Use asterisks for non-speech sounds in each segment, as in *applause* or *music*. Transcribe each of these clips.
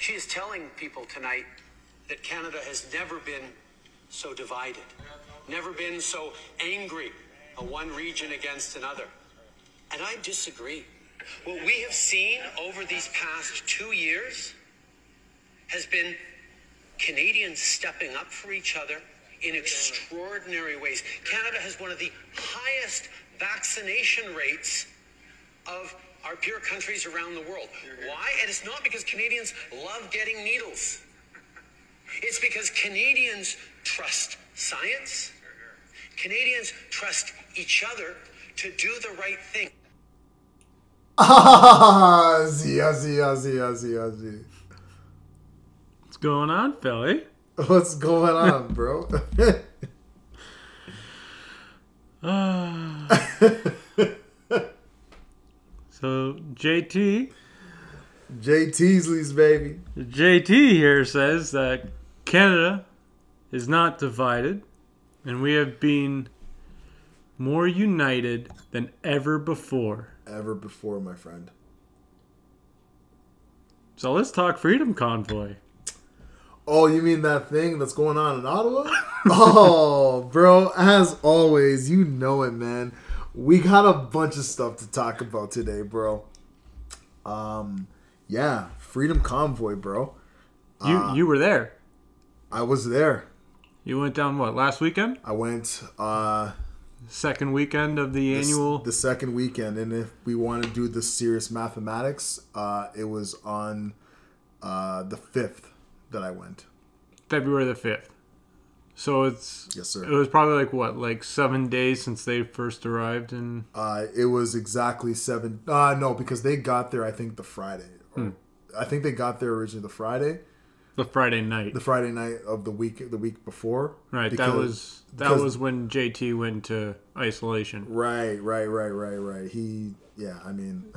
She is telling people tonight that Canada has never been so divided, never been so angry, a one region against another. And I disagree. What we have seen over these past two years has been Canadians stepping up for each other in extraordinary ways. Canada has one of the highest vaccination rates of our peer countries around the world. Why? And it's not because Canadians love getting needles. It's because Canadians trust science. Canadians trust each other to do the right thing. Ah, Zia, Zia, Zia, Zia, Zia. What's going on, Philly? What's going on, bro? *laughs* *laughs* So JT, Jay Teasley's baby. JT here says that Canada is not divided, and we have been more united than ever before. Ever before, my friend. So let's talk Freedom Convoy. Oh, you mean that thing that's going on in Ottawa? *laughs* oh, bro, as always, you know it, man. We got a bunch of stuff to talk about today, bro. Um, yeah, Freedom Convoy, bro. You Uh, you were there. I was there. You went down what last weekend? I went uh Second weekend of the this- annual. the second weekend, and if we want to do the serious mathematics, uh, it was on uh the fifth that I went. February the 5th. So it's Yes, sir. it was probably like what, like 7 days since they first arrived and Uh, it was exactly seven. Uh, no, because they got there. I think the Friday. Hmm. I think they got there originally the Friday, the Friday night. the Friday night of the week, the week before. right, because- that was that because- was when JT went to isolation. right, right, right, right, right. He, yeah. I mean,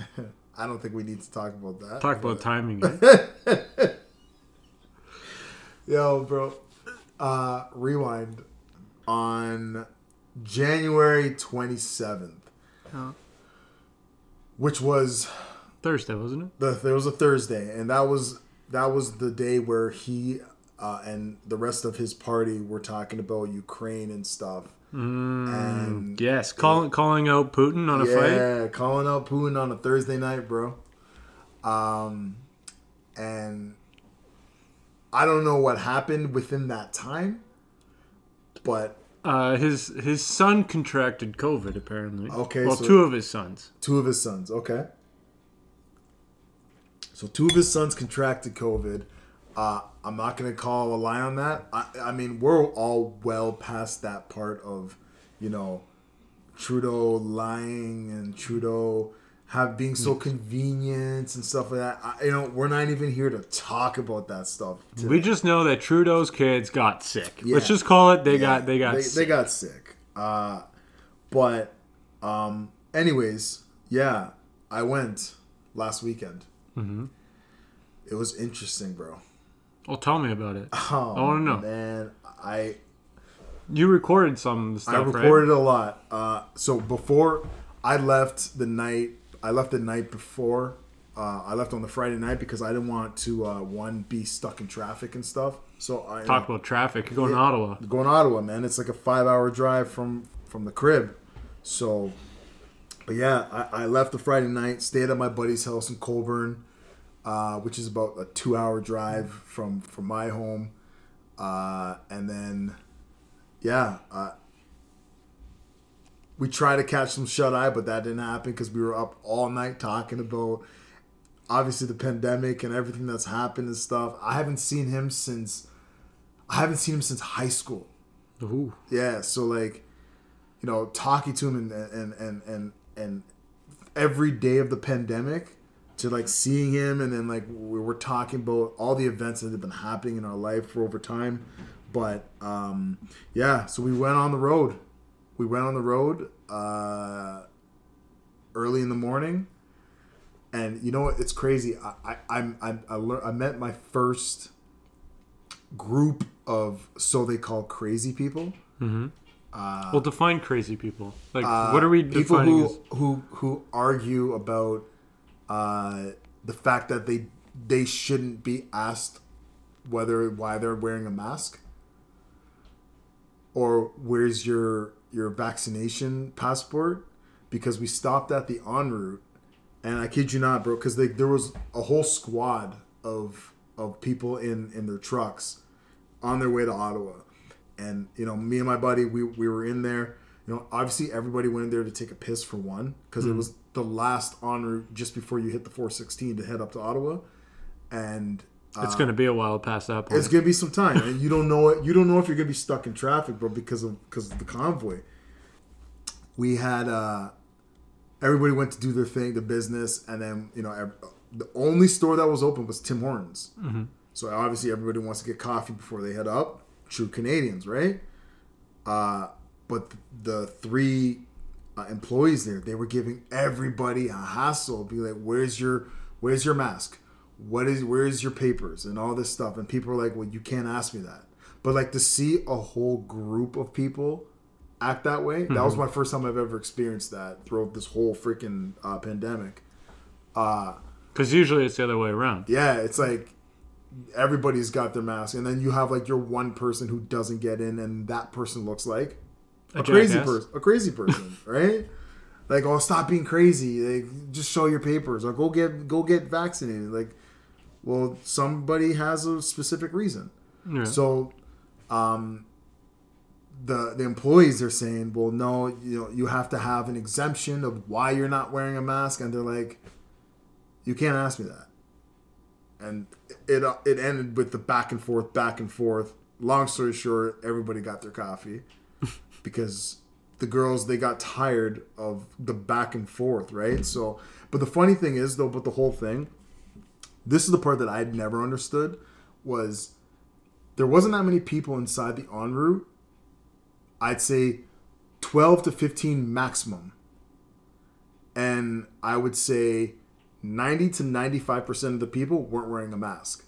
*laughs* I don't think we need to talk about that. Talk about timing. *laughs* eh? Yo, bro. Uh, rewind on January twenty seventh, Oh. which was Thursday, wasn't it? the there was a Thursday, and that was that was the day where he uh, and the rest of his party were talking about Ukraine and stuff. and Yes, calling calling out Putin on a fight. yeah, calling out Putin on a Thursday night, bro. Um, and I don't know what happened within that time, but Uh, his his son contracted COVID apparently. Okay, well, so- two of his sons. Two of his sons. Okay. So two of his sons contracted COVID. Uh, I'm not gonna call a lie on that. I, I mean, we're all well past that part of, you know, Trudeau lying and Trudeau have being so convenient and stuff like that. I, you know, we're not even here to talk about that stuff. today. We just know that Trudeau's kids got sick. Yeah. Let's just call it they Yeah, got they got they, sick. they got sick. Uh, but um, anyways, yeah, I went last weekend. Mm-hmm. It was interesting, bro. well, tell me about it. Oh, I wanna know. man. I You recorded some stuff, I right? recorded a lot. Uh, so before I left the night, I left the night before. Uh, I left on the Friday night because I didn't want to uh, one be stuck in traffic and stuff. So I Talk about traffic. You're going to Ottawa. going to Ottawa, man. It's like a five hour drive from from the crib. So, but yeah, I, I left the Friday night, stayed at my buddy's house in Colborne, uh, which is about a two hour drive from from my home, uh, and then yeah, uh, we tried to catch some shut eye, but that didn't happen because we were up all night talking about obviously the pandemic and everything that's happened and stuff. I haven't seen him since I haven't seen him since high school. Ooh. Yeah, so like, you know, talking to him and and and and and every day of the pandemic to like seeing him and then like we were talking about all the events that have been happening in our life for over time. But um yeah, so we went on the road. We went on the road uh early in the morning. And you know what? It's crazy. I I I'm, I I, I met my first group of so they call crazy people. well, define crazy people. Like, Uh, what are we people defining who as? who who argue about uh, the fact that they they shouldn't be asked whether why they're wearing a mask or where's your your vaccination passport because we stopped at the ONroute and I kid you not, bro, because there was a whole squad of of people in in their trucks on their way to Ottawa, and you know me and my buddy we we were in there. You know, obviously everybody went in there to take a piss for one because mm-hmm. it was the last ONroute just before you hit the 416 to head up to Ottawa, and it's going to be a while past that point. It's going to be some time, and you don't know it. You don't know if you're going to be stuck in traffic, bro, because of because of the convoy. We had uh, everybody went to do their thing, the business, and then you know every, the only store that was open was Tim Hortons. Mm-hmm. So obviously everybody wants to get coffee before they head up. True Canadians, right? Uh, but the three uh, employees there, they were giving everybody a hassle, be like, "Where's your Where's your mask? What is where's your papers and all this stuff? And people are like well you can't ask me that. But like to see a whole group of people act that way mm-hmm. that was mm-hmm. my first time i've ever experienced that throughout this whole freaking uh, pandemic. Uh because usually it's the other way around. Yeah it's like everybody's got their mask and then you have like your one person who doesn't get in and that person looks like a, a crazy person a crazy person *laughs* right? Like oh stop being crazy. Like just show your papers. Or go get go get vaccinated. Like well, somebody has a specific reason. Yeah. So, um, the the employees are saying, well, no, you know, you have to have an exemption of why you're not wearing a mask, and they're like, you can't ask me that. And it it ended with the back and forth, back and forth. Long story short, everybody got their coffee *laughs* because the girls they got tired of the back and forth, right? So, but the funny thing is though, but the whole thing this is the part that I'd never understood was there wasn't that many people inside the ONroute. I'd say 12 to 15 maximum. And I would say 90 to 95% of the people weren't wearing a mask.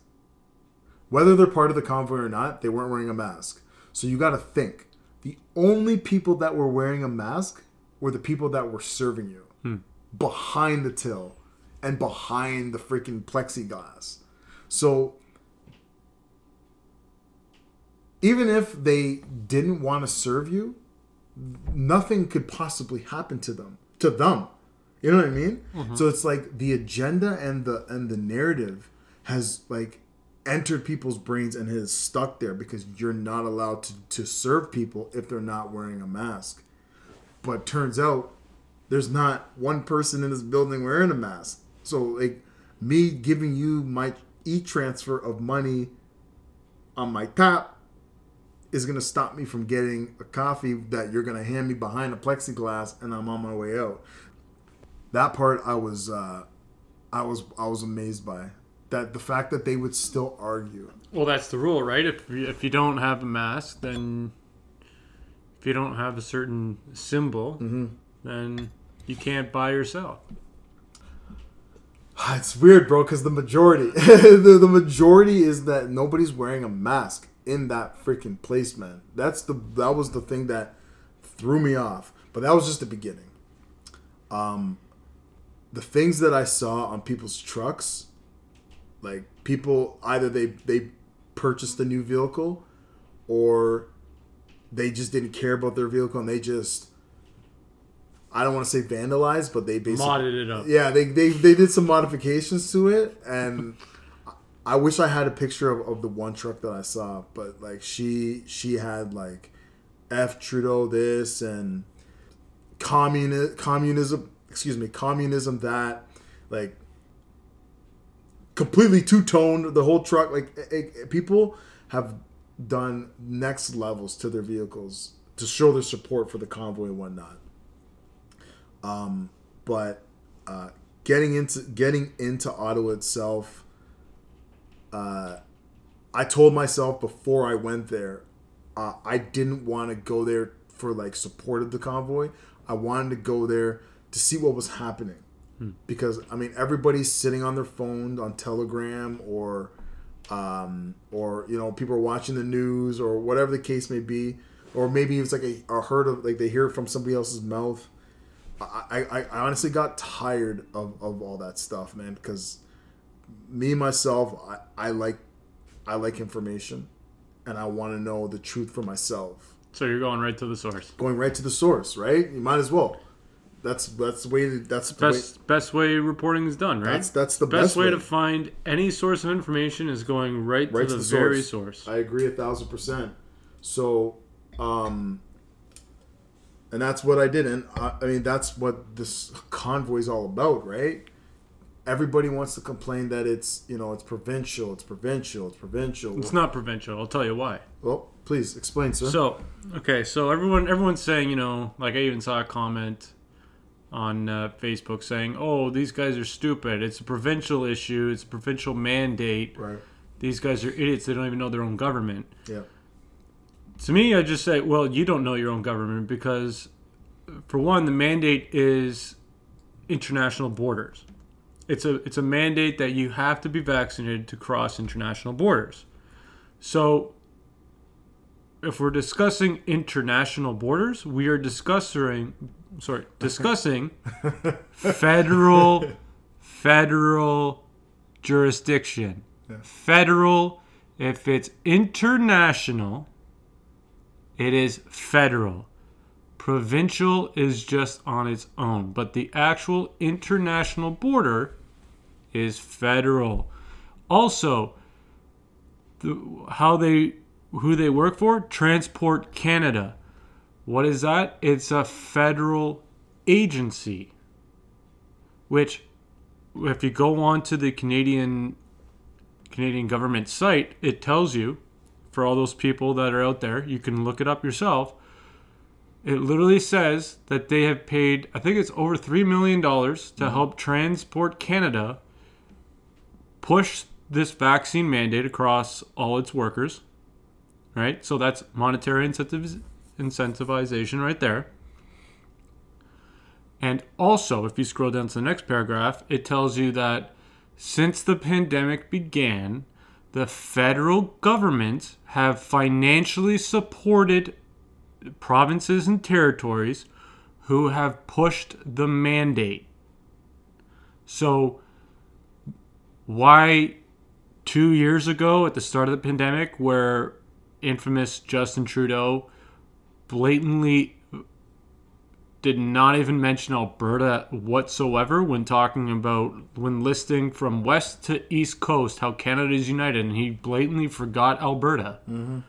Whether they're part of the convoy or not, they weren't wearing a mask. So you got to think the only people that were wearing a mask were the people that were serving you hmm. behind the till and behind the freaking plexiglass. So even if they didn't want to serve you, nothing could possibly happen to them. To them. You know what I mean? Mm-hmm. So it's like the agenda and the and the narrative has like entered people's brains and has stuck there because you're not allowed to, to serve people if they're not wearing a mask. But turns out there's not one person in this building wearing a mask. So like me giving you my e-transfer of money on my tap is gonna stop me from getting a coffee that you're gonna hand me behind a plexiglass and I'm on my way out. That part I was uh, I was I was amazed by that the fact that they would still argue. Well, that's the rule, right? If you, if you don't have a mask, then if you don't have a certain symbol, mm-hmm. then you can't buy yourself. It's weird, bro, because the majority, *laughs* the, the majority is that nobody's wearing a mask in that freaking place, man. That's the that was the thing that threw me off. But that was just the beginning. Um, the things that I saw on people's trucks, like people either they they purchased a new vehicle, or they just didn't care about their vehicle and they just I don't want to say vandalized, but they basically modded it up. Yeah, they, they they did some modifications to it, and I wish I had a picture of, of the one truck that I saw, but like she she had like F Trudeau this and communism communism excuse me communism that like completely two toned the whole truck like it, it, people have done next levels to their vehicles to show their support for the convoy and whatnot um, but uh, getting into getting into Ottawa itself, uh, I told myself before I went there, uh, I didn't want to go there for like support of the convoy. I wanted to go there to see what was happening. Hmm. Because I mean everybody's sitting on their phone on Telegram or um, or you know people are watching the news or whatever the case may be or maybe it's like a, a heard of like they hear it from somebody else's mouth I, I, I honestly got tired of, of all that stuff, man, because me myself, I, I like I like information, and I want to know the truth for myself. So you're going right to the source. Going right to the source, right? You might as well. That's that's the way. That's the way, Best best way reporting is done, right? That's that's the best, best, way, to find any source of information is going right, right to the, very source. I agree a thousand percent. So, um, and that's what I did, and I, I mean that's what this convoy is all about, right? Everybody wants to complain that it's you know it's provincial, it's provincial, it's provincial. It's not provincial. I'll tell you why. Well, please explain, sir. So, okay, so everyone everyone's saying, you know, like I even saw a comment on uh, Facebook saying, "Oh, these guys are stupid. It's a provincial issue. It's a provincial mandate. right? These guys are idiots. They don't even know their own government." Yeah. To me, I just say, "Well, you don't know your own government because, for one, the mandate is international borders. It's a it's a mandate that you have to be vaccinated to cross international borders. So." If we're discussing international borders, we are discussing sorry, discussing *laughs* federal federal jurisdiction. Federal if it's international, it is federal. Provincial is just on its own, but the actual international border is federal. Also, the, how they who they work for? Transport Canada. What is that? It's a federal agency. Which, if you go on to the Canadian Canadian government site, it tells you, for all those people that are out there, you can look it up yourself. It literally says that they have paid, I think it's over $3 million to mm-hmm. help Transport Canada push this vaccine mandate across all its workers. Right? So that's monetary incentives incentivization right there. And also, if you scroll down to the next paragraph, it tells you that since the pandemic began, the federal government have financially supported provinces and territories who have pushed the mandate. So, why two years ago at the start of the pandemic, where infamous Justin Trudeau blatantly did not even mention Alberta whatsoever when talking about when listing from west to east coast how Canada is united, and he blatantly forgot Alberta. Mm-hmm.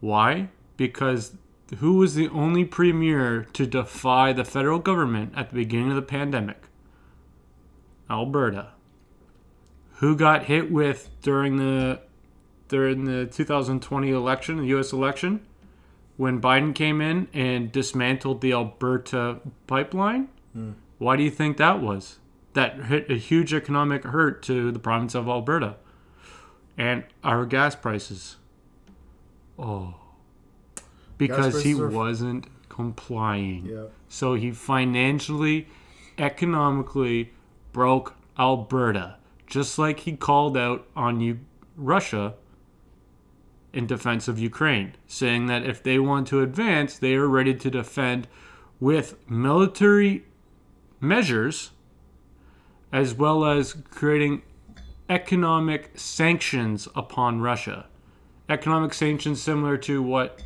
Why? Because who was the only premier to defy the federal government at the beginning of the pandemic? Alberta. Who got hit with during the during the 2020 election, the U.S. election? When Biden came in and dismantled the Alberta pipeline. Why do you think that was? That hit a huge economic hurt to the province of Alberta and our gas prices. Oh. Because he are- wasn't complying. Yeah. So he financially, economically broke Alberta, just like he called out on you, Russia in defense of Ukraine, saying that if they want to advance, they are ready to defend with military measures as well as creating economic sanctions upon Russia. Economic sanctions similar to what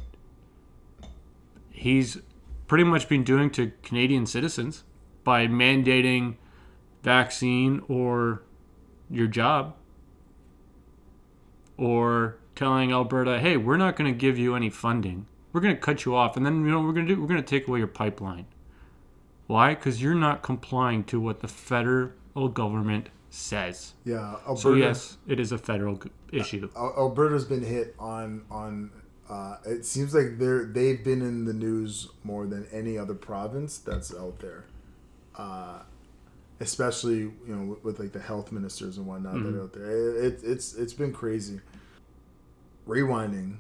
he's pretty much been doing to Canadian citizens by mandating vaccine or your job or telling Alberta, "Hey, we're not going to give you any funding. We're going to cut you off, and then you know what we're going to do? We're going to take away your pipeline." Why? Because you're not complying to what the federal government says. Yeah. Alberta, So yes, it is a federal issue. Al- Alberta's been hit on on. Uh, it seems like they're they've been in the news more than any other province that's out there. Uh, especially you know with, with like the health ministers and whatnot that are out there. It, it, it's it's been crazy. Rewinding.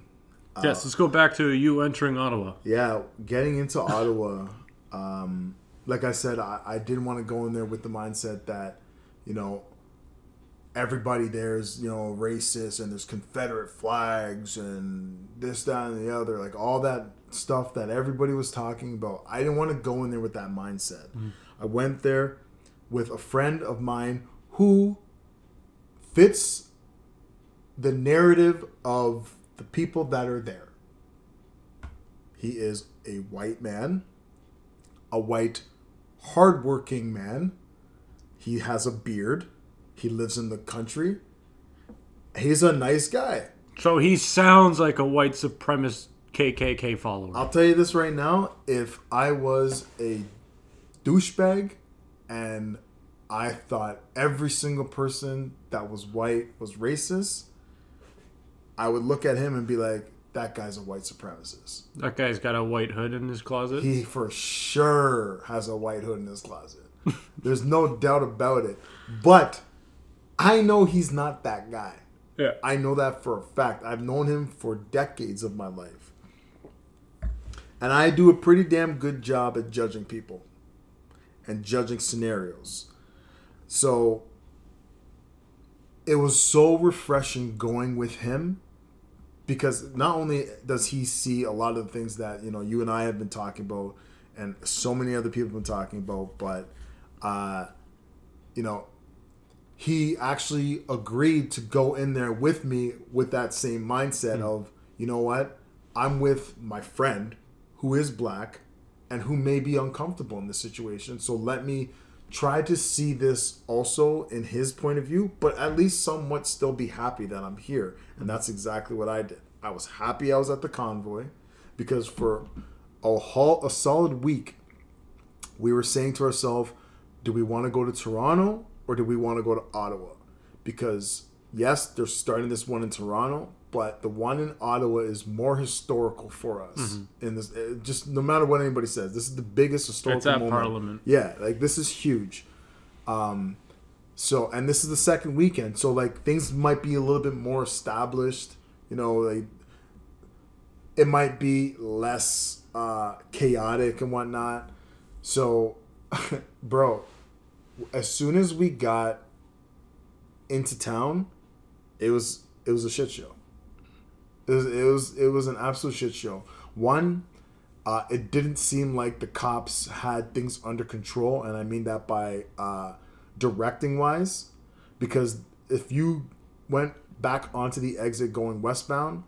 yes, let's go back to you entering Ottawa. Yeah, getting into Ottawa, um, like I said, I, I didn't want to go in there with the mindset that, you know, everybody there is, you know, racist and there's Confederate flags and this, that, and the other. Like all that stuff that everybody was talking about. I didn't want to go in there with that mindset. I went there with a friend of mine who fits the narrative of the people that are there. He is a white man, a white, hardworking man. He has a beard. He lives in the country. He's a nice guy. So he sounds like a white supremacist KKK follower. I'll tell you this right now. If I was a douchebag and I thought every single person that was white was racist, I would look at him and be like, that guy's a white supremacist. that guy's got a white hood in his closet. He for sure has a white hood in his closet. *laughs* There's no doubt about it. But I know he's not that guy. yeah. I know that for a fact. I've known him for decades of my life. And I do a pretty damn good job at judging people and judging scenarios. So it was so refreshing going with him because not only does he see a lot of the things that, you know, you and I have been talking about and so many other people have been talking about, but uh you know, he actually agreed to go in there with me with that same mindset of, you know what, I'm with my friend who is black and who may be uncomfortable in this situation. So let me try to see this also in his point of view, but at least somewhat still be happy that I'm here. And that's exactly what I did. I was happy I was at the convoy because for a whole, a solid week, we were saying to ourselves, do we want to go to Toronto or do we want to go to Ottawa? Because yes, they're starting this one in Toronto, but the one in Ottawa is more historical for us. In this, uh, just no matter what anybody says, this is the biggest historical It's at moment. Parliament. Yeah, like this is huge. Um, so and this is the second weekend, so like things might be a little bit more established. You know, like it might be less uh, chaotic and whatnot. So, *laughs* bro, as soon as we got into town, it was it was a shit show. It was it was it was an absolute shit show. One, uh, it didn't seem like the cops had things under control, and I mean that by uh, directing wise, because if you went back onto the exit going westbound,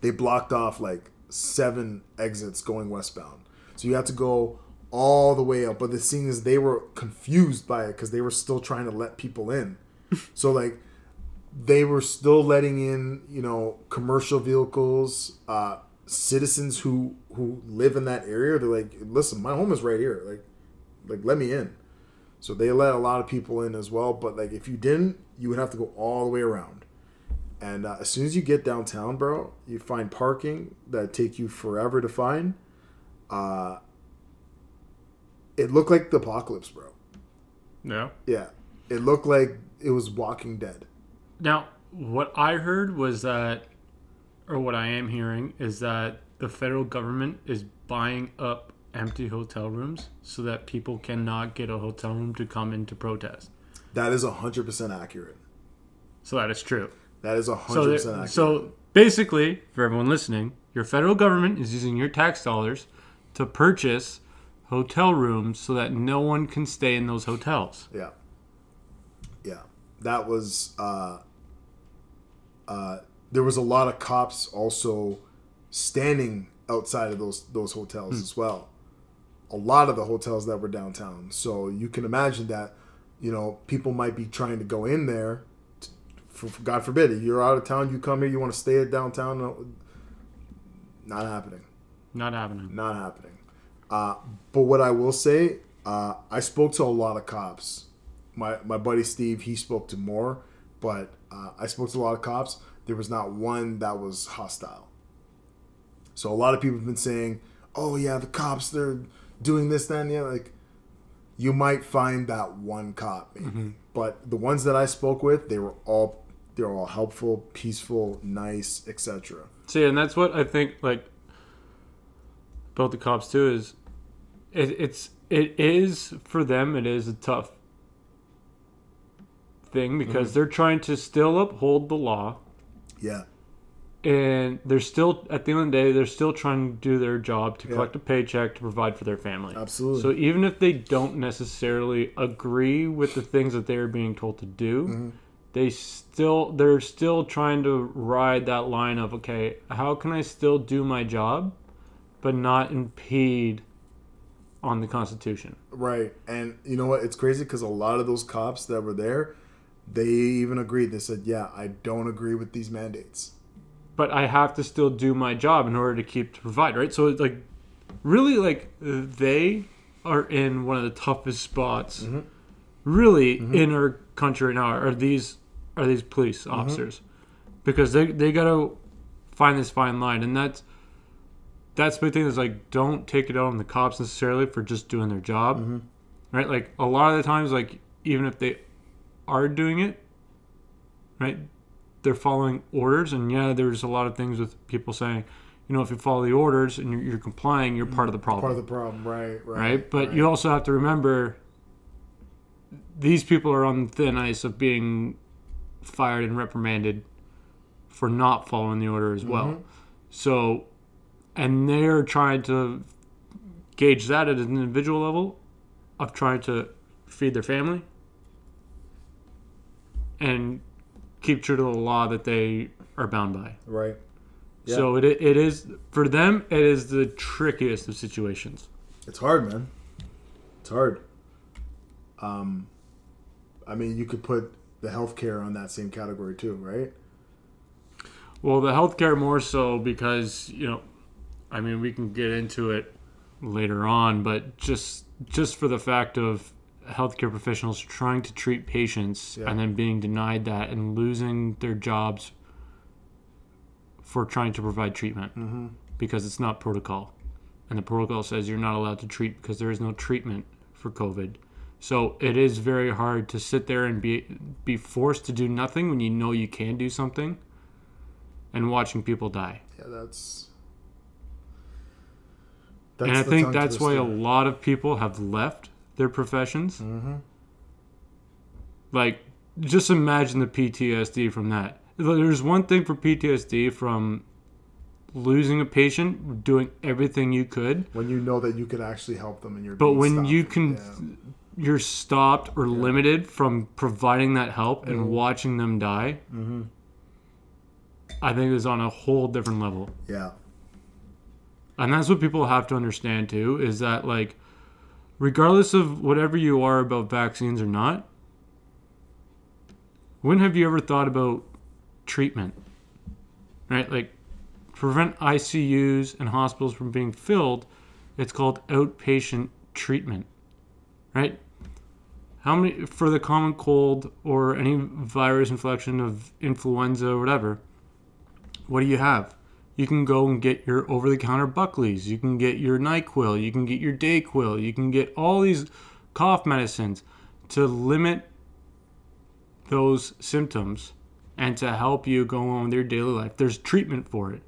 they blocked off like seven exits going westbound. So you had to go all the way up. But the thing is, they were confused by it because they were still trying to let people in. *laughs* so like, they were still letting in, you know, commercial vehicles, uh, citizens who who live in that area. They're like, listen, my home is right here. Like, like let me in. So they let a lot of people in as well. But like, if you didn't, you would have to go all the way around. And uh, as soon as you get downtown, bro, you find parking that take you forever to find. Uh, it looked like the apocalypse, bro. Yeah. Yeah, it looked like it was Walking Dead. Now, what I heard was that, or what I am hearing, is that the federal government is buying up empty hotel rooms so that people cannot get a hotel room to come in to protest. That is hundred percent accurate. So that is true. That is So, hundred percent there- accurate. so basically, for everyone listening, your federal government is using your tax dollars to purchase hotel rooms so that no one can stay in those hotels. Yeah. Yeah. That was uh uh there was a lot of cops also standing outside of those those hotels as well. A lot of the hotels that were downtown. So you can imagine that, you know, people might be trying to go in there t- for, for God forbid, if you're out of town, you come here, you want to stay at downtown, not happening Not happening. not happening. Uh, but what I will say, uh, I spoke to a lot of cops. My my buddy Steve, he spoke to more, but uh, I spoke to a lot of cops. There was not one that was hostile. So a lot of people have been saying, "Oh yeah, the cops they're doing this, that, and the other." Like, you might find that one cop, maybe, but the ones that I spoke with, they were all they were all helpful, peaceful, nice, etc. See, and that's what I think like about the cops too is it, it's it is for them it is a tough thing because mm-hmm. they're trying to still uphold the law Yeah, and they're still at the end of the day they're still trying to do their job to Yeah. collect a paycheck to provide for their family. Absolutely. So even if they don't necessarily agree with the things that they're being told to do, mm-hmm. they still they're still trying to ride that line of okay, how can I still do my job, but not impede on the Constitution? Right. And you know what? It's crazy because a lot of those cops that were there, they even agreed. They said, "Yeah, I don't agree with these mandates." But I have to still do my job in order to keep to provide, right? So it's like really like they are in one of the toughest spots mm-hmm. really mm-hmm. in our country right now. Are these are these police mm-hmm. officers? Because they they got to find this fine line and that's that's the thing is like don't take it out on the cops necessarily for just doing their job right? Like a lot of the times like even if they are doing it right they're following orders and yeah there's a lot of things with people saying you know if you follow the orders and you're, you're complying you're part of the problem Part of the problem, right? Right. right? But you also have to remember these people are on thin ice of being fired and reprimanded for not following the order as mm-hmm. well. So, and they're trying to gauge that at an individual level of trying to feed their family and keep true to the law that they are bound by. right. Yeah. So it, it is for them. It is the trickiest of situations. It's hard, man. It's hard. Um, I mean, you could put the healthcare on that same category too, right? Well, the healthcare more so because you know, I mean, we can get into it later on, but just just for the fact of healthcare professionals trying to treat patients Yeah. and then being denied that and losing their jobs for trying to provide treatment because it's not protocol, and the protocol says you're not allowed to treat because there is no treatment for COVID. So it is very hard to sit there and be be forced to do nothing when you know you can do something and watching people die. Yeah, that's. and I think that's why a lot of people have left their professions. Mm-hmm. Like, just imagine the PTSD from that. There's one thing for PTSD from losing a patient, doing everything you could, when you know that you could actually help them and you're. but when stopped. you can, Yeah. you're stopped or limited from providing that help Mm-hmm. and watching them die. I think is on a whole different level. yeah, and that's what people have to understand too is that like regardless of whatever you are about vaccines or not when have you ever thought about treatment? Right? Like prevent icus and hospitals from being filled it's called outpatient treatment. Right? How many for the common cold or any virus infection of influenza or whatever what do you have you can go and get your over the counter Buckley's. You can get your NyQuil. You can get your Dayquil. You can get all these cough medicines to limit those symptoms and to help you go on with your daily life. There's treatment for it.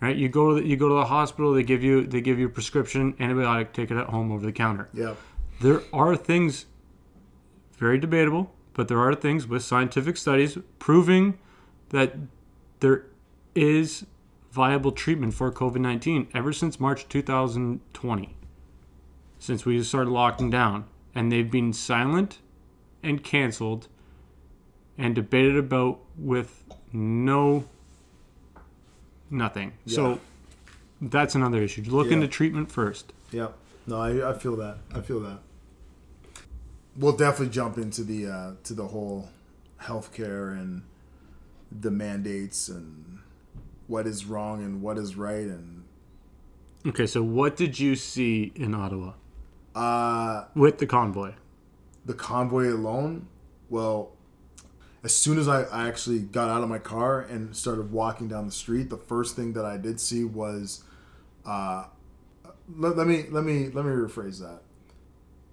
Right? You go to the, you go to the hospital, they give you they give you a prescription antibiotic, take it at home over the counter. yeah, There are things very debatable, but there are things with scientific studies proving that there is viable treatment for COVID 19 ever since March 2020, since we started locking down. And they've been silent and canceled and debated about with no nothing. Yeah. So that's another issue. Look Yeah. into treatment first. yeah. No, I, I feel that. I feel that. We'll definitely jump into the uh, to the whole healthcare and the mandates and what is wrong and what is right and Okay, so what did you see in Ottawa uh with the convoy? the convoy alone, well, as soon as I, I actually got out of my car and started walking down the street, the first thing that I did see was, uh, let, let me let me let me rephrase that.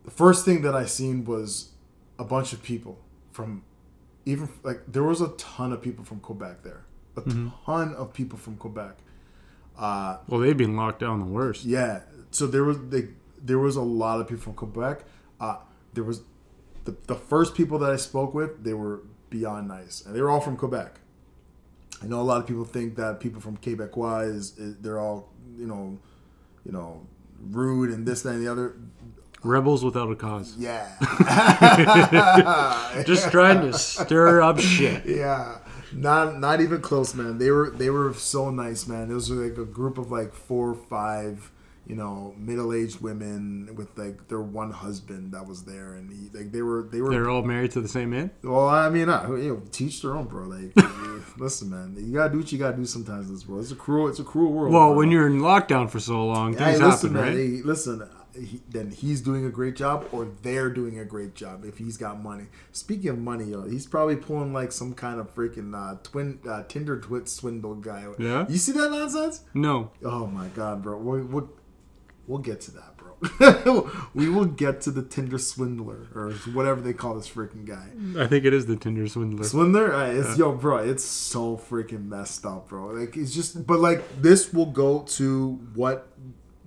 The first thing that I seen was a bunch of people from, even like there was a ton of people from Quebec there, a ton of people from Quebec. Uh, Well, they've been locked down the worst. yeah. So there was they, there was a lot of people from Quebec. Uh, there was the, the first people that I spoke with. They were beyond nice, and they were all from Quebec. I know a lot of people think that people from Quebecois is, is they're all you know, you know, rude and this that and the other. Rebels without a cause. Yeah, *laughs* Just trying to stir up shit. *laughs* yeah. Not not even close, man. They were they were so nice, man. It was like a group of like four or five, you know, middle aged women with like their one husband that was there, and he, like they were they were They're all married to the same man. Well, I mean, I, you know, teach their own, bro. Like, *laughs* listen, man, you gotta do what you gotta do sometimes in this world. It's a cruel, it's a cruel world. Well, bro. when you're in lockdown for so long, hey, things listen, happen, man, right? hey, listen. He, then he's doing a great job, or they're doing a great job if he's got money. Speaking of money, yo, he's probably pulling like some kind of freaking uh, twin uh, Tinder twit swindle guy. Yeah? you see that nonsense? No, Oh my god, bro. We'll, we'll, we'll get to that, bro. *laughs* we will get to the Tinder swindler or whatever they call this freaking guy. I think it is the Tinder swindler. Swindler, uh, it's yo, bro. It's so freaking messed up, bro. Like it's just, but like this will go to what,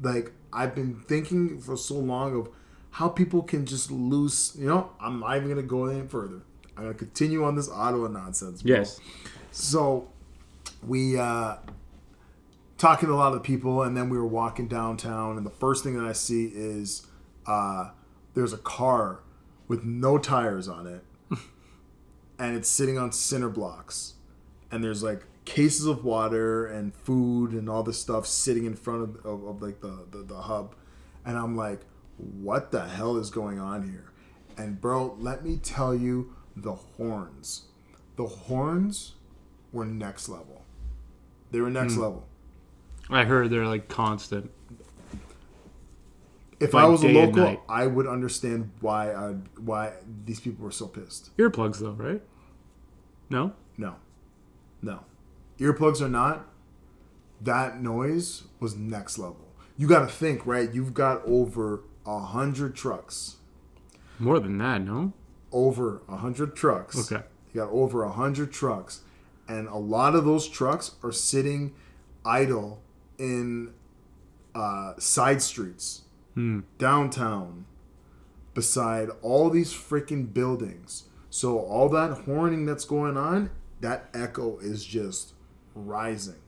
like I've been thinking for so long of how people can just lose. You know, I'm not even gonna go any further. I'm gonna continue on this Ottawa nonsense. Bro. Yes. So we uh talking to a lot of people, and then we were walking downtown, and the first thing that I see is uh there's a car with no tires on it, *laughs* and it's sitting on cinder blocks, and there's like cases of water and food and all this stuff sitting in front of, of, of like the, the the hub, and I'm like, what the hell is going on here? And bro, let me tell you, the horns, the horns were next level. They were next hmm. level. I heard they're like constant. If Like I was a local. I would understand why I, why these people were so pissed. Earplugs though, right? No. No, no, earplugs or not, that noise was next level. You got to think, right? You've got over a hundred trucks, More than that, no. over a hundred trucks. Okay. You got over a hundred trucks, and a lot of those trucks are sitting idle in uh, side streets, downtown, beside all these freaking buildings. So all that horning that's going on, that echo is just rising.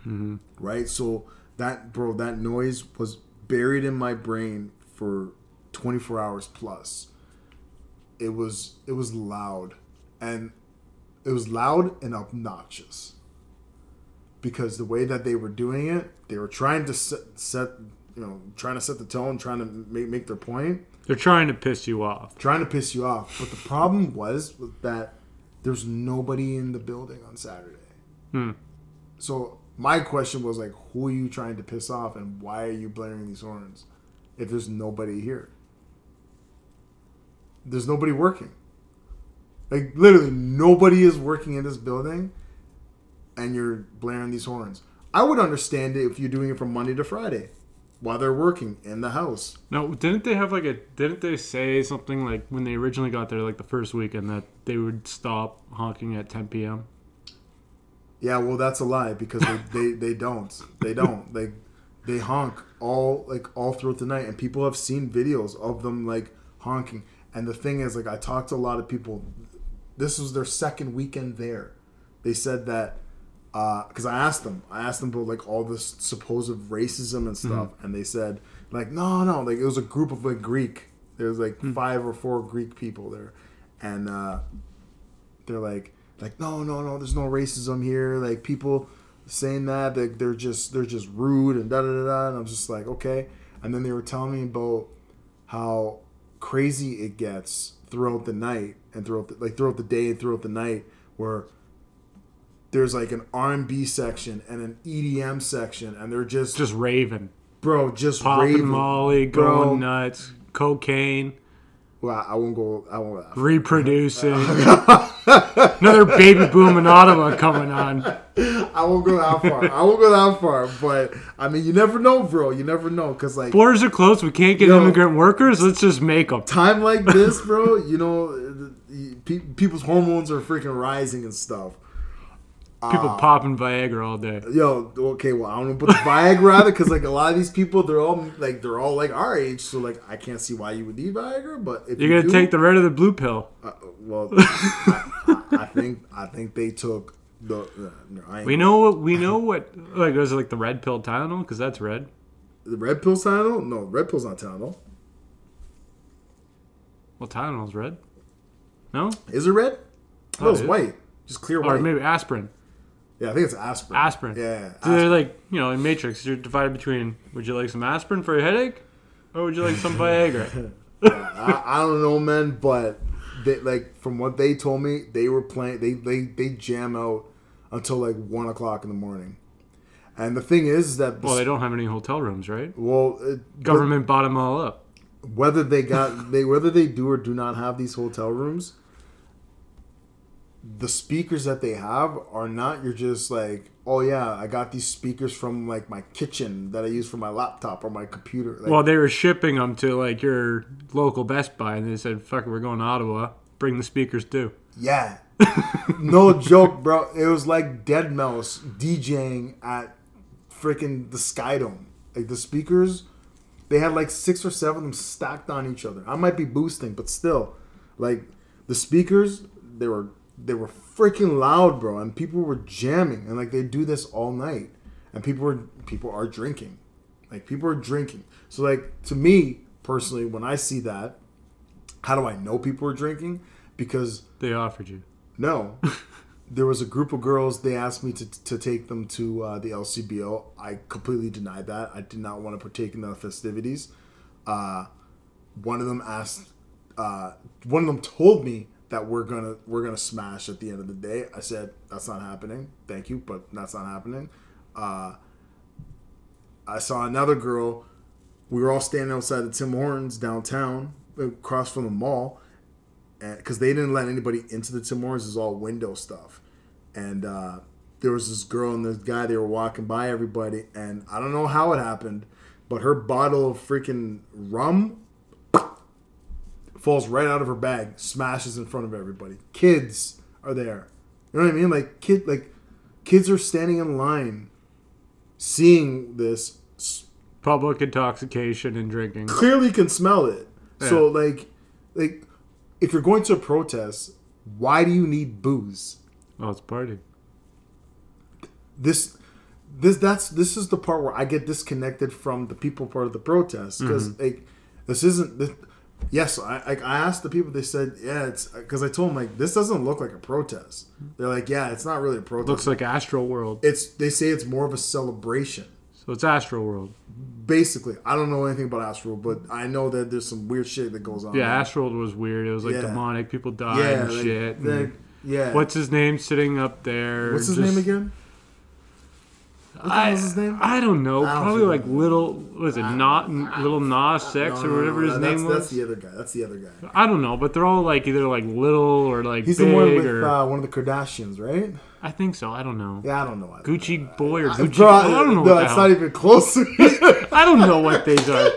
Mm-hmm. Right? So that bro, that noise was buried in my brain for 24 hours plus. It was it was loud and it was loud and obnoxious. Because the way that they were doing it, they were trying to set, set you know, trying to set the tone, trying to make, make their point They're trying to piss you off. trying to piss you off. But the problem was that there's nobody in the building on Saturday. Hmm. So my question was like, who are you trying to piss off, and why are you blaring these horns if there's nobody here? There's nobody working. Like literally, nobody is working in this building, and you're blaring these horns. I would understand it if you're doing it from Monday to Friday, while they're working in the house. No, didn't they have like a? Didn't they say something like when they originally got there, like the first weekend, that they would stop honking at 10 p.m. Yeah, well, that's a lie because they, they, they don't. They don't. Like they honk all like all throughout the night, and people have seen videos of them like honking. And the thing is, like I talked to a lot of people. This was their second weekend there. They said that uh, because I asked them, I asked them about like all this supposed racism and mm-hmm. stuff, and they said like no, no, like it was a group of like Greek. There was like hmm. five or four Greek people there, and uh, they're like like no no no there's no racism here. Like people saying that they, they're just they're just rude and da da da da. And i'm just like okay. And then they were telling me about how crazy it gets throughout the night and throughout the, like throughout the day and throughout the night where there's like an r&b section and an edm section and they're just, Just raving, bro just popping raving. Molly, Bro. going nuts, cocaine, well i won't go i won't laugh reproducing. *laughs* Another baby boom in Ottawa coming on. I won't go that far. I won't go that far. But I mean, you never know, bro. You never know, cause like Borders are closed. We can't get Yo. immigrant workers. Let's just make them. time like this, bro. You know, the- the- pe- people's hormones are freaking rising and stuff. People Ah. popping Viagra all day. Yo, okay, well, I don't know about the Viagra either, because like a lot of these people, they're all like they're all like our age, so like I can't see why you would need Viagra. But if You're you gonna do, take the red or the blue pill. uh, well, *laughs* I, I, I think I think they took the. Uh, no, We know *laughs* what we know what like was it like the red pill Tylenol because that's red. the red pill Tylenol. No, red pill's not Tylenol. Well, Tylenol's red. No, Is it red? No, Oh, it's white. Just clear or white. maybe aspirin. Yeah, I think it's aspirin. Aspirin. Yeah. So they're like, you know, in Matrix, you're divided between would you like some aspirin for your headache, or would you like some Viagra? *laughs* I, I don't know, man, but they like from what they told me, they were playing. They they they jam out until like one o'clock in the morning. And the thing is that well, they don't have any hotel rooms, right? well, it, Government bought them all up. whether they got they whether they do or do not have these hotel rooms the speakers that they have are not you're just like oh yeah i got these speakers from like my kitchen that i use for my laptop or my computer like, Well, they were shipping them to like your local Best Buy, and they said, "Fuck it, we're going to Ottawa. Bring the speakers too." yeah *laughs* no joke bro it was like deadmau5 djing at freaking the skydome like the speakers they had like six or seven of them stacked on each other i might be boosting but still like the speakers they were they were freaking loud bro and people were jamming and like they do this all night and people were people are drinking like people are drinking so like to me personally when i see that how do i know people are drinking because They offered you. no. *laughs* there was a group of girls. They asked me to, to take them to uh, the LCBO. I completely denied that. I did not want to partake in the festivities. Uh, one of them asked. Uh, one of them told me that we're gonna we're gonna smash at the end of the day. I said that's not happening. Thank you, but that's not happening. Uh, I saw another girl. We were all standing outside the Tim Hortons downtown, across from the mall because they didn't let anybody into the Tim Hortons. It's all window stuff, and uh, there was this girl and this guy. They were walking by everybody, and I don't know how it happened, but her bottle of freaking rum falls right out of her bag, smashes in front of everybody. Kids are there. You know what I mean? Like kid, like kids are standing in line, seeing this. Public intoxication and drinking. Clearly, can smell it. So like, like if you're going to a protest, why do you need booze? Oh, it's party. This, this that's this is the part where I get disconnected from the people part of the protest because mm-hmm. like this isn't. This, yes, I I I asked the people. They said yeah, it's because I told them like this doesn't look like a protest. They're like yeah, it's not really a protest. Looks like Astro World. it's they say it's more of a celebration. So it's Astro World. Basically, I don't know anything about Astro, but I know that there's some weird shit that goes on. Yeah, Astro World was weird. It was like Yeah. demonic. People died yeah, and like, shit. and yeah. what's his name sitting up there? What's his just- name again? What the I, hell's his name? I don't know. I don't Probably like like- little. Was it not little Nas X No, or no, whatever no, his name That's was? That's the other guy. That's the other guy. I don't know, but they're all like either like little or like He's big the one with or uh, one of the Kardashians, right? I think so. I don't know. Yeah, I don't know. Gucci boy or Uh, Gucci. Bro, I don't know. no, what it's hell. not even close. I don't know what these are.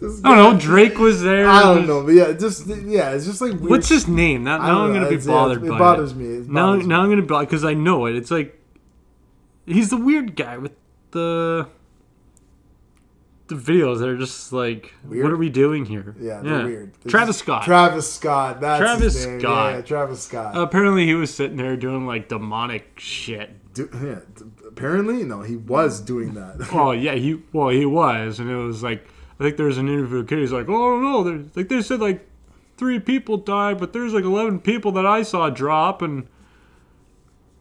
I don't know. Drake was there. I don't know, but yeah, just yeah, it's just like weird. What's his name? Now, now I'm gonna be it's- yeah, bothered it by bothers it. me, it now, me. now I'm gonna be because I know it. It's like he's the weird guy with the the videos that are just like, Weird? what are we doing here? Yeah, they're weird. They're Travis just- Scott. Travis Scott. That's Travis. Scott. Yeah, Travis Scott. Apparently, he was sitting there doing like demonic shit. Do, yeah, apparently, no, he was doing that. *laughs* Oh yeah, he well he was, and it was like I think there was an interview. Kid, he's like, oh no, there's like they said like three people died, but there's like eleven people that I saw drop, and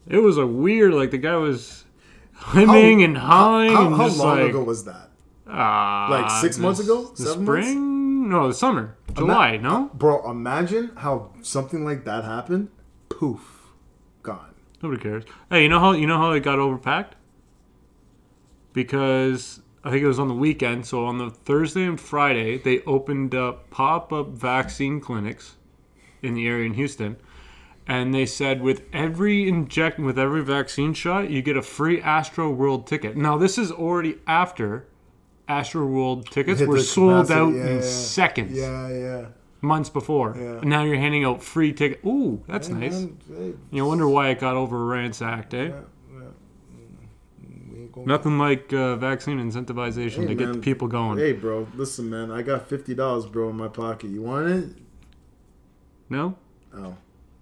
it was a weird like the guy was hemming and hawing How, and how long like ago was that? ah, Like six months ago? Seven months? spring? No, the summer, July. no, Bro, imagine how something like that happened. Poof, gone. nobody cares. Hey, you know how you know how it got overpacked? Because I think it was on the weekend. So on the Thursday and Friday, they opened up pop-up vaccine clinics in the area in Houston, and they said with every inject with every vaccine shot, you get a free Astro World ticket. Now this is already after Astro World tickets Hit were sold out yeah, in yeah. seconds, Yeah, yeah. months before. Yeah. Now you're handing out free tickets. Ooh, that's nice. Man, hey, You wonder why it got over ransacked, eh? yeah, yeah. We ain't Nothing like uh, vaccine incentivization Hey, to get man. people going. Hey, bro, listen, man. I got fifty dollars, bro, in my pocket. You want it? No? Oh,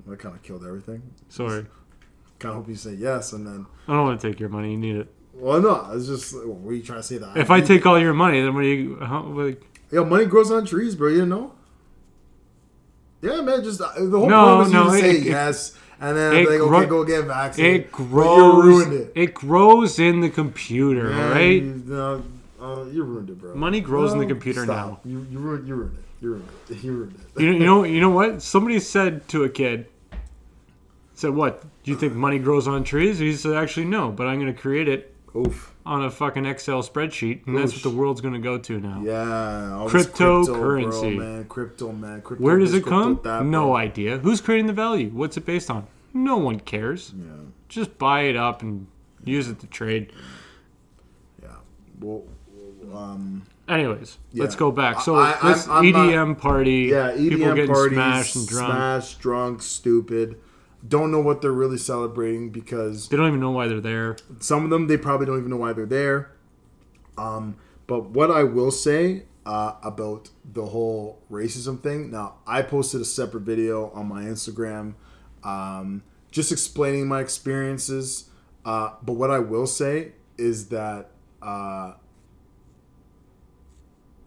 that kind of killed everything. Sorry. Kind of hope you say yes, and then. I don't want to take your money. You need it. Well, no, it's just. What were you trying to say that? If I take all your money, then what do you. How, like, yo, money grows on trees, bro. You know? Yeah, man. Just uh, the whole No, point was no, you to say it- it- yes, and then it like, gro- okay, go get vaccinated. It But you grows. ruined it. It grows in the computer, right? You, no, uh, you ruined it, bro. Money grows in the No, computer stop. You you ruined you ruined it. You ruined it. *laughs* You ruined it. You know, you know, you know what? Somebody said to a kid, said, "What? Do you think money grows on trees?" He said, "Actually, no, but I'm going to create it Oof. on a fucking Excel spreadsheet, and that's what the world's going to go to now." Yeah. all this Cryptocurrency. crypto, bro, man. Crypto, man. Crypto Where does this, it come? that, no idea. Who's creating the value? What's it based on? No one cares. Yeah. Just buy it up and use it to trade. Yeah. Well, um. Anyways, let's go back. So I- I'm- this I'm EDM party, Yeah, people getting parties, smashed and drunk. smashed, drunk, stupid. Don't know what they're really celebrating because They don't even know why they're there. some of them they probably don't even know why they're there. Um, but what I will say uh, about the whole racism thing. Now, I posted a separate video on my Instagram, um, just explaining my experiences. Uh, but what I will say is that uh,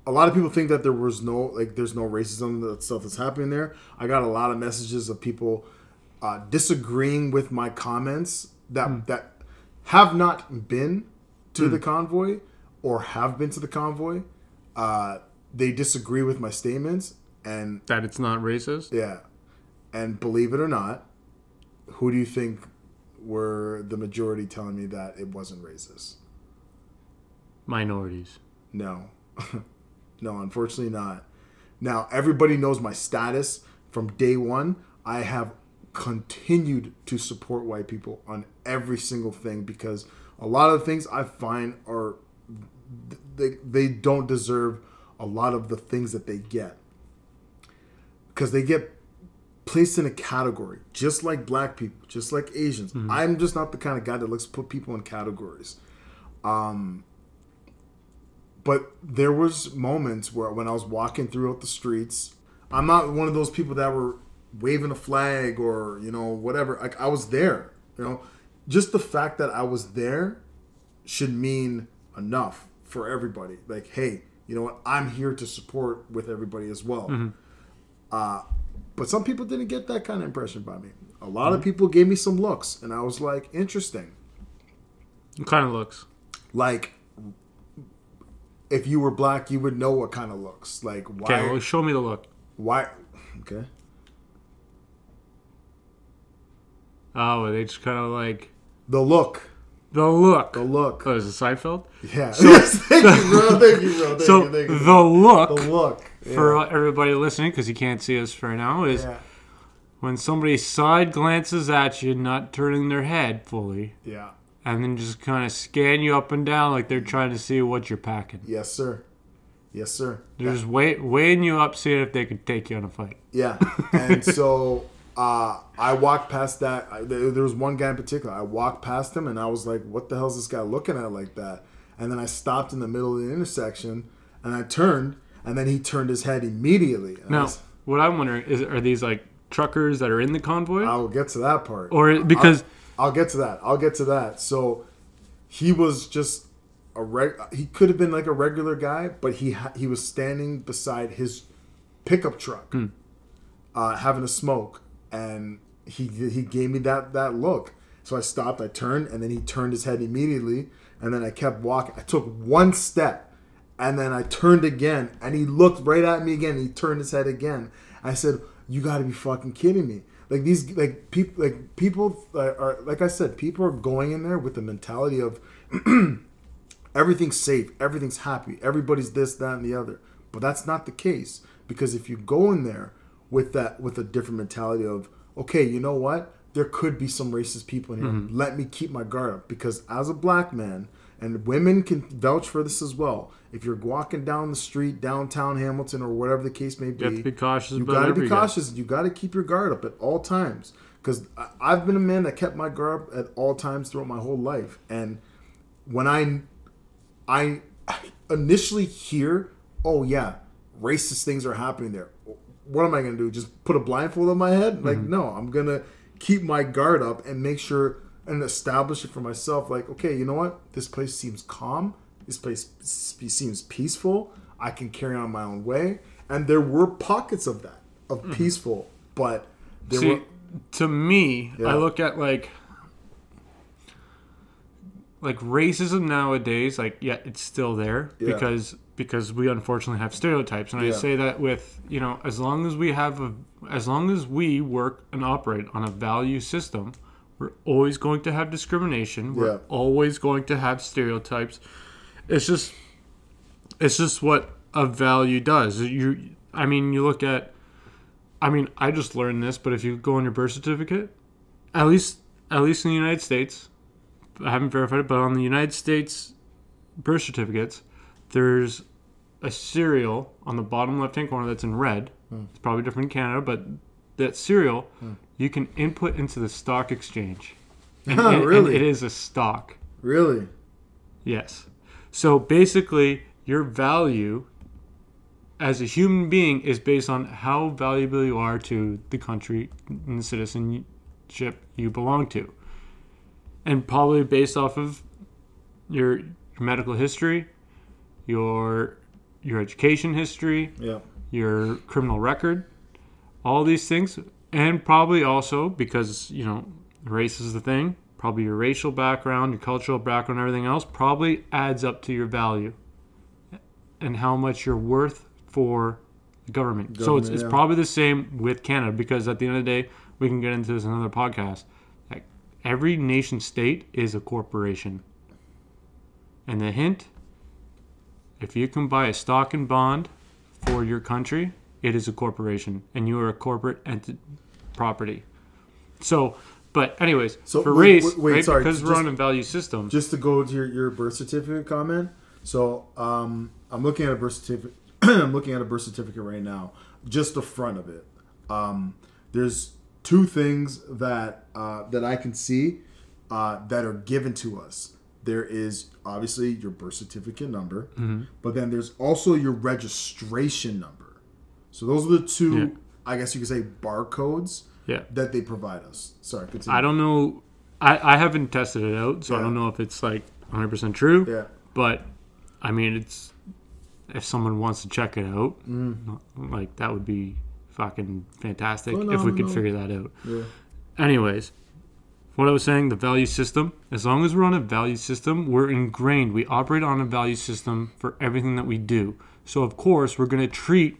a lot of people think that there was no like there's no racism that stuff that's happening there. I got a lot of messages of people uh, disagreeing with my comments that that have not been to the convoy or have been to the convoy. Uh, they disagree with my statements and That it's not racist. yeah, and believe it or not, who do you think were the majority telling me that it wasn't racist? Minorities. No. *laughs* no, unfortunately not. Now, everybody knows my status from day one. I have continued to support white people on every single thing because a lot of the things I find are they, they don't deserve a lot of the things that they get. Because they get placed in a category just like black people just like asians. I'm just not the kind of guy that likes to put people in categories. Um, but there was moments where when I was walking throughout the streets, I'm not one of those people that were waving a flag or you know whatever. Like I was there, you know, just the fact that I was there should mean enough for everybody. Like, hey, you know what? I'm here to support with everybody as well. Uh, but some people didn't get that kind of impression by me. A lot of people gave me some looks, and I was like, interesting. It kind of looks. Like, if you were black, you would know what kind of looks. Like, why? Okay, well, show me the look. why? Okay. Oh, they just kind of like The look. the look. The look. Oh, is it Seinfeld? Yeah. *laughs* thank you, bro. Thank you, bro. Thank so you, thank you. the look The look. Yeah. for everybody listening, because you can't see us for now, is yeah. when somebody side glances at you, not turning their head fully, Yeah. and then just kind of scan you up and down like they're trying to see what you're packing. Yes, sir. Yes, sir. They're just weigh, weighing you up, seeing if they could take you on a fight. Yeah, and so uh, I walked past that. I, there, was one guy in particular. I walked past him, and I was like, "What the hell's this guy looking at like that?" And then I stopped in the middle of the intersection, and I turned, and then he turned his head immediately. Now, was- what I'm wondering is, are these like truckers that are in the convoy, I will get to that part. or because I'll get to that. I'll get to that. So he was just a reg. He could have been like a regular guy, but he ha- he was standing beside his pickup truck, uh, having a smoke, and he he gave me that that look. So I stopped. I turned, and then he turned his head immediately, and then I kept walking. I took one step, and then I turned again, and he looked right at me again. He turned his head again. I said, "You got to be fucking kidding me!" Like these, like people, like people are, like I said, people are going in there with the mentality of *clears throat* everything's safe, everything's happy, everybody's this, that, and the other. But that's not the case because if you go in there with that, with a different mentality of, okay, you know what, there could be some racist people in here. Mm-hmm. Let me keep my guard up because as a black man, and women can vouch for this as well. If you're walking down the street, downtown Hamilton, or whatever the case may be, you have to be cautious you got to be cautious. You got to keep your guard up at all times. Because I've been a man that kept my guard up at all times throughout my whole life. And when I, I initially hear, oh yeah, racist things are happening there. What am I gonna do? Just put a blindfold on my head? Like Mm-hmm. no, I'm gonna keep my guard up and make sure and establish it for myself. Like okay, you know what? This place seems calm. This place seems peaceful. I can carry on my own way. And there were pockets of that. of peaceful, but there See, were to me, Yeah. I look at like like racism nowadays. Like, yeah, it's still there Yeah. because because we unfortunately have stereotypes, and I say that with you know, as long as we have a, as long as we work and operate on a value system, we're always going to have discrimination. We're Yeah. always going to have stereotypes. It's just it's just what a value does. You, I mean, you look at. I mean, I just learned this, but if you go on your birth certificate, at least at least in the United States, I haven't verified it, but on the United States birth certificates, there's a serial on the bottom left hand corner that's in red. Hmm. It's probably different in Canada, but that serial hmm. you can input into the stock exchange. *laughs* And, and- and Really? it is a stock. really Yes. So basically, your value as a human being is based on how valuable you are to the country and the citizenship you belong to. And probably based off of your, your medical history, your your education history, yeah your criminal record, all these things, and probably also because you know race is the thing. Probably your racial background, your cultural background, everything else probably adds up to your value and how much you're worth for the government. so it's, Government, it's yeah. probably the same with Canada because at the end of the day, we can get into this in another podcast. Every nation state is a corporation. And the hint if you can buy a stock and bond for your country, it is a corporation, and you are a corporate ent- property. So, but anyways, So, for wait, race, wait, wait, right, sorry, because we're on a value system. just to go to your, your birth certificate comment. So um, I'm looking at a birth certificate. *clears throat* I'm looking at a birth certificate right now. Just the front of it. Um, there's two things that uh, that I can see uh, that are given to us. There is obviously your birth certificate number, Mm-hmm. but then there's also your registration number. So those are the two, Yeah. I guess you could say, barcodes yeah, that they provide us. Sorry, continue. I don't know. I, I haven't tested it out, so I don't know if it's like 100 percent true. Yeah. But I mean, it's if someone wants to check it out, Mm. like that would be fucking fantastic if we could figure that out. Yeah. Anyways, what I was saying, the value system, as long as we're on a value system, we're ingrained. We operate on a value system for everything that we do. So of course, we're going to treat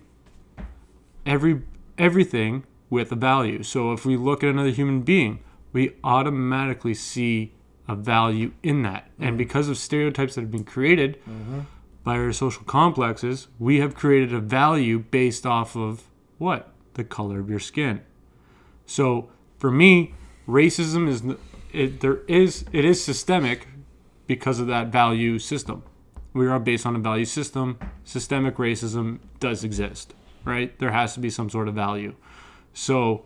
every everything with a value. So if we look at another human being, we automatically see a value in that. And mm-hmm. because of stereotypes that have been created mm-hmm. by our social complexes, we have created a value based off of what? The color of your skin. So for me, racism is it, there is it is systemic because of that value system. We are based on a value system. Systemic racism does exist, right? There has to be some sort of value. So,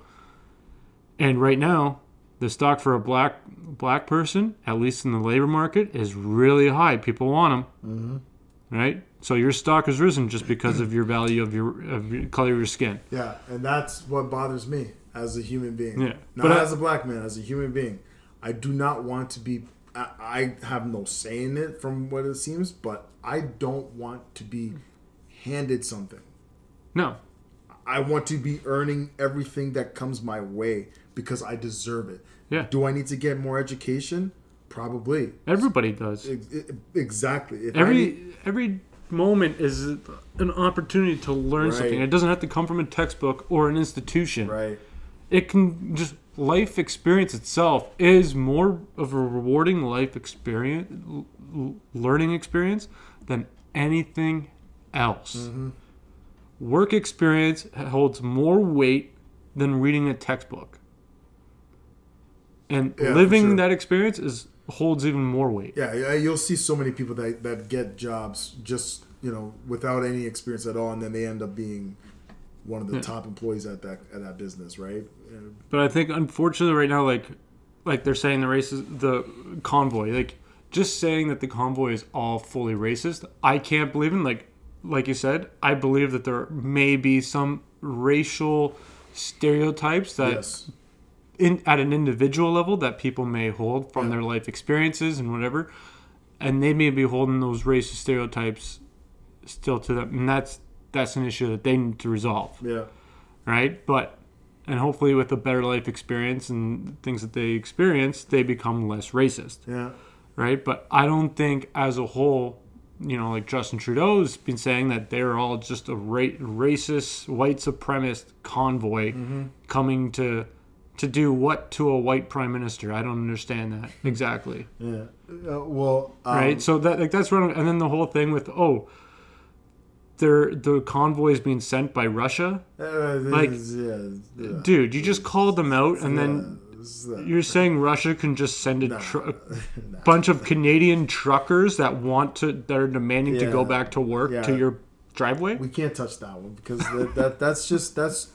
and right now, the stock for a black black person, at least in the labor market, is really high. People want them, mm-hmm. right? So your stock has risen just because of your value of your of your color of your skin. Yeah, and that's what bothers me as a human being. Yeah, Not but as a black man, as a human being. I do not want to be. I, I have no say in it from what it seems, but I don't want to be handed something. No, I want to be earning everything that comes my way because I deserve it. Yeah. Do I need to get more education? Probably. everybody does. Exactly. If Every need- every moment is an opportunity to learn Right. something. It doesn't have to come from a textbook or an institution. right. It can just life experience itself is more of a rewarding life experience, learning experience than anything else. Mm-hmm. Work experience holds more weight than reading a textbook. And Yeah, living sure. that experience is holds even more weight. Yeah, yeah, you'll see so many people that, that get jobs just you know without any experience at all, and then they end up being one of the hmm. top employees at that at that business, right? But I think unfortunately right now, like like they're saying the racist the convoy, like just saying that the convoy is all fully racist, I can't believe in like like you said, I believe that there may be some racial stereotypes that yes, in at an individual level that people may hold from Yeah. their life experiences and whatever. And they may be holding those racist stereotypes still to them and that's that's an issue that they need to resolve. yeah, right? But and hopefully with a better life experience and things that they experience, they become less racist, Yeah. right? But I don't think as a whole, you know, like Justin Trudeau's been saying that they're all just a ra- racist, white supremacist convoy mm-hmm. coming to to do what to a white prime minister? I don't understand that exactly. Yeah. Uh, well, um, right? So that like that's what, I'm, and then the whole thing with oh, they're the convoy is being sent by Russia, uh, like, is- yeah, yeah. dude. You just called them out, and then Yeah, uh, you're saying Russia can just send a, nah, tr- a *laughs* nah. bunch of Canadian truckers that want to that are demanding to go back to work to your driveway. We can't touch that one because that, that that's just that's.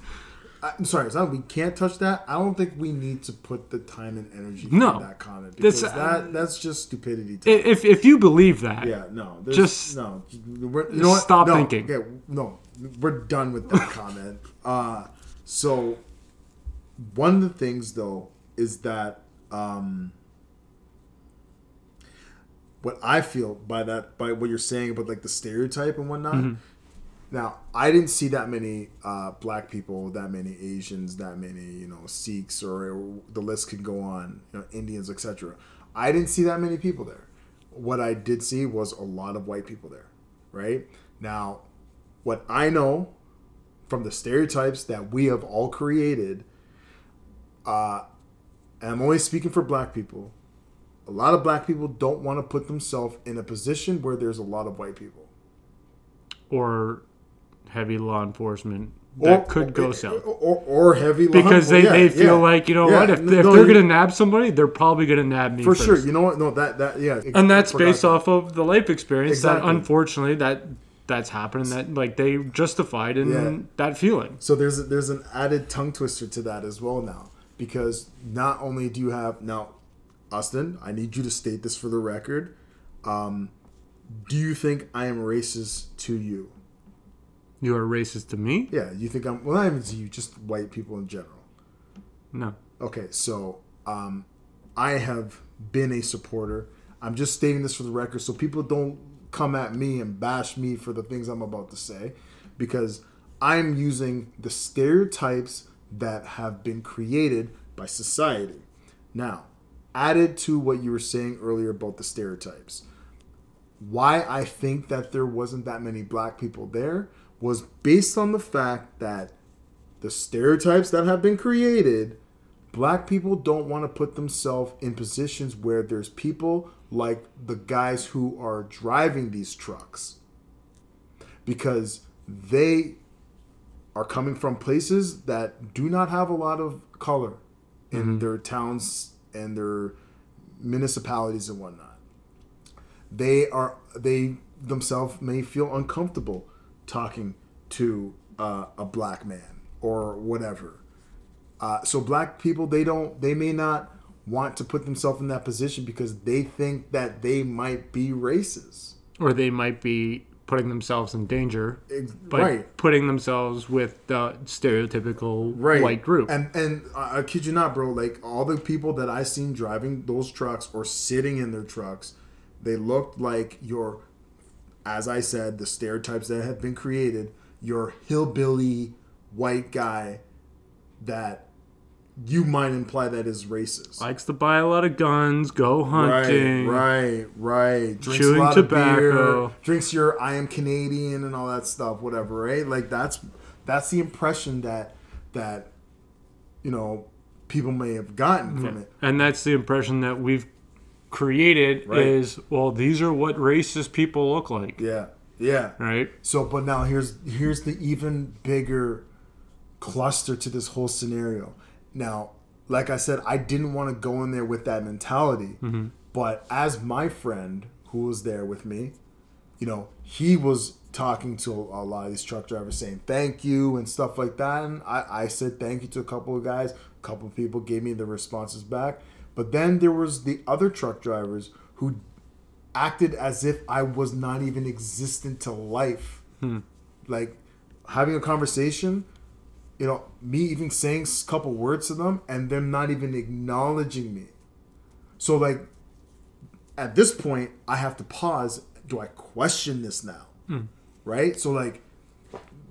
I'm sorry, not we can't touch that. I don't think we need to put the time and energy No. that comment That's- because that that's just stupidity. If if you believe that, yeah, no, Just- no. We're, you know what? stop No, thinking. No, we're done with that *laughs* comment. Uh, so one of the things though is that um, what I feel by that by what you're saying about like the stereotype and whatnot. Mm-hmm. Now, I didn't see that many uh, black people, that many Asians, that many you know Sikhs, or the list could go on, you know, Indians, etc. I didn't see that many people there. What I did see was a lot of white people there, right? Now, what I know from the stereotypes that we have all created, uh, and I'm only speaking for black people. A lot of black people don't want to put themselves in a position where there's a lot of white people. or heavy law enforcement that could go south. or, or, or heavy law Because they, yeah, they feel yeah. like you know Yeah, what if, if no, they're you- gonna nab somebody they're probably gonna nab me for first. sure. You know what? No, that that yeah, and that's based that. off of the life experience Exactly. that unfortunately that that's happened that like they justified in that feeling So there's a, there's an added tongue twister to that as well now because not only do you have now, Austin, I need you to state this for the record. Um, do you think I am racist to you? You are racist to me Yeah, you think I'm well, not even to you, just white people in general. no Okay, so um, I have been a supporter. I'm just stating this for the record so people don't come at me and bash me for the things I'm about to say because I'm using the stereotypes that have been created by society. Now, added to what you were saying earlier about the stereotypes, why I think that there wasn't that many black people there was based on the fact that the stereotypes that have been created, black people don't want to put themselves in positions where there's people like the guys who are driving these trucks because they are coming from places that do not have a lot of color in mm-hmm. their towns and their municipalities and whatnot. They are they themselves may feel uncomfortable talking to uh, a black man or whatever. Uh, so black people they don't they may not want to put themselves in that position because they think that they might be racist. or they might be putting themselves in danger by right. putting themselves with the stereotypical right. white group And and I I kid you not, bro. Like all the people that I seen driving those trucks or sitting in their trucks, they looked like your, as I said, the stereotypes that have been created. Your hillbilly white guy that you might imply that is racist. likes to buy a lot of guns go hunting Right, right, right. Drinks Chewing a lot tobacco. of beer. Drinks your "I am Canadian" and all that stuff, whatever. Right? Like that's that's the impression that that you know people may have gotten from it. and that's the impression that we've created Right. is well these are what racist people look like Yeah, yeah. right So, but now here's here's the even bigger cluster to this whole scenario. Now, like I said, I didn't want to go in there with that mentality, mm-hmm. but as my friend who was there with me, you know, he was talking to a lot of these truck drivers saying thank you and stuff like that. And I, I said thank you to a couple of guys. A couple of people gave me the responses back. But then there was the other truck drivers who acted as if I was not even existent to life. Hmm. Like having a conversation, you know, me even saying a couple words to them and them not even acknowledging me. So like at this point, I have to pause. Do I question this now? Hmm. Right? So like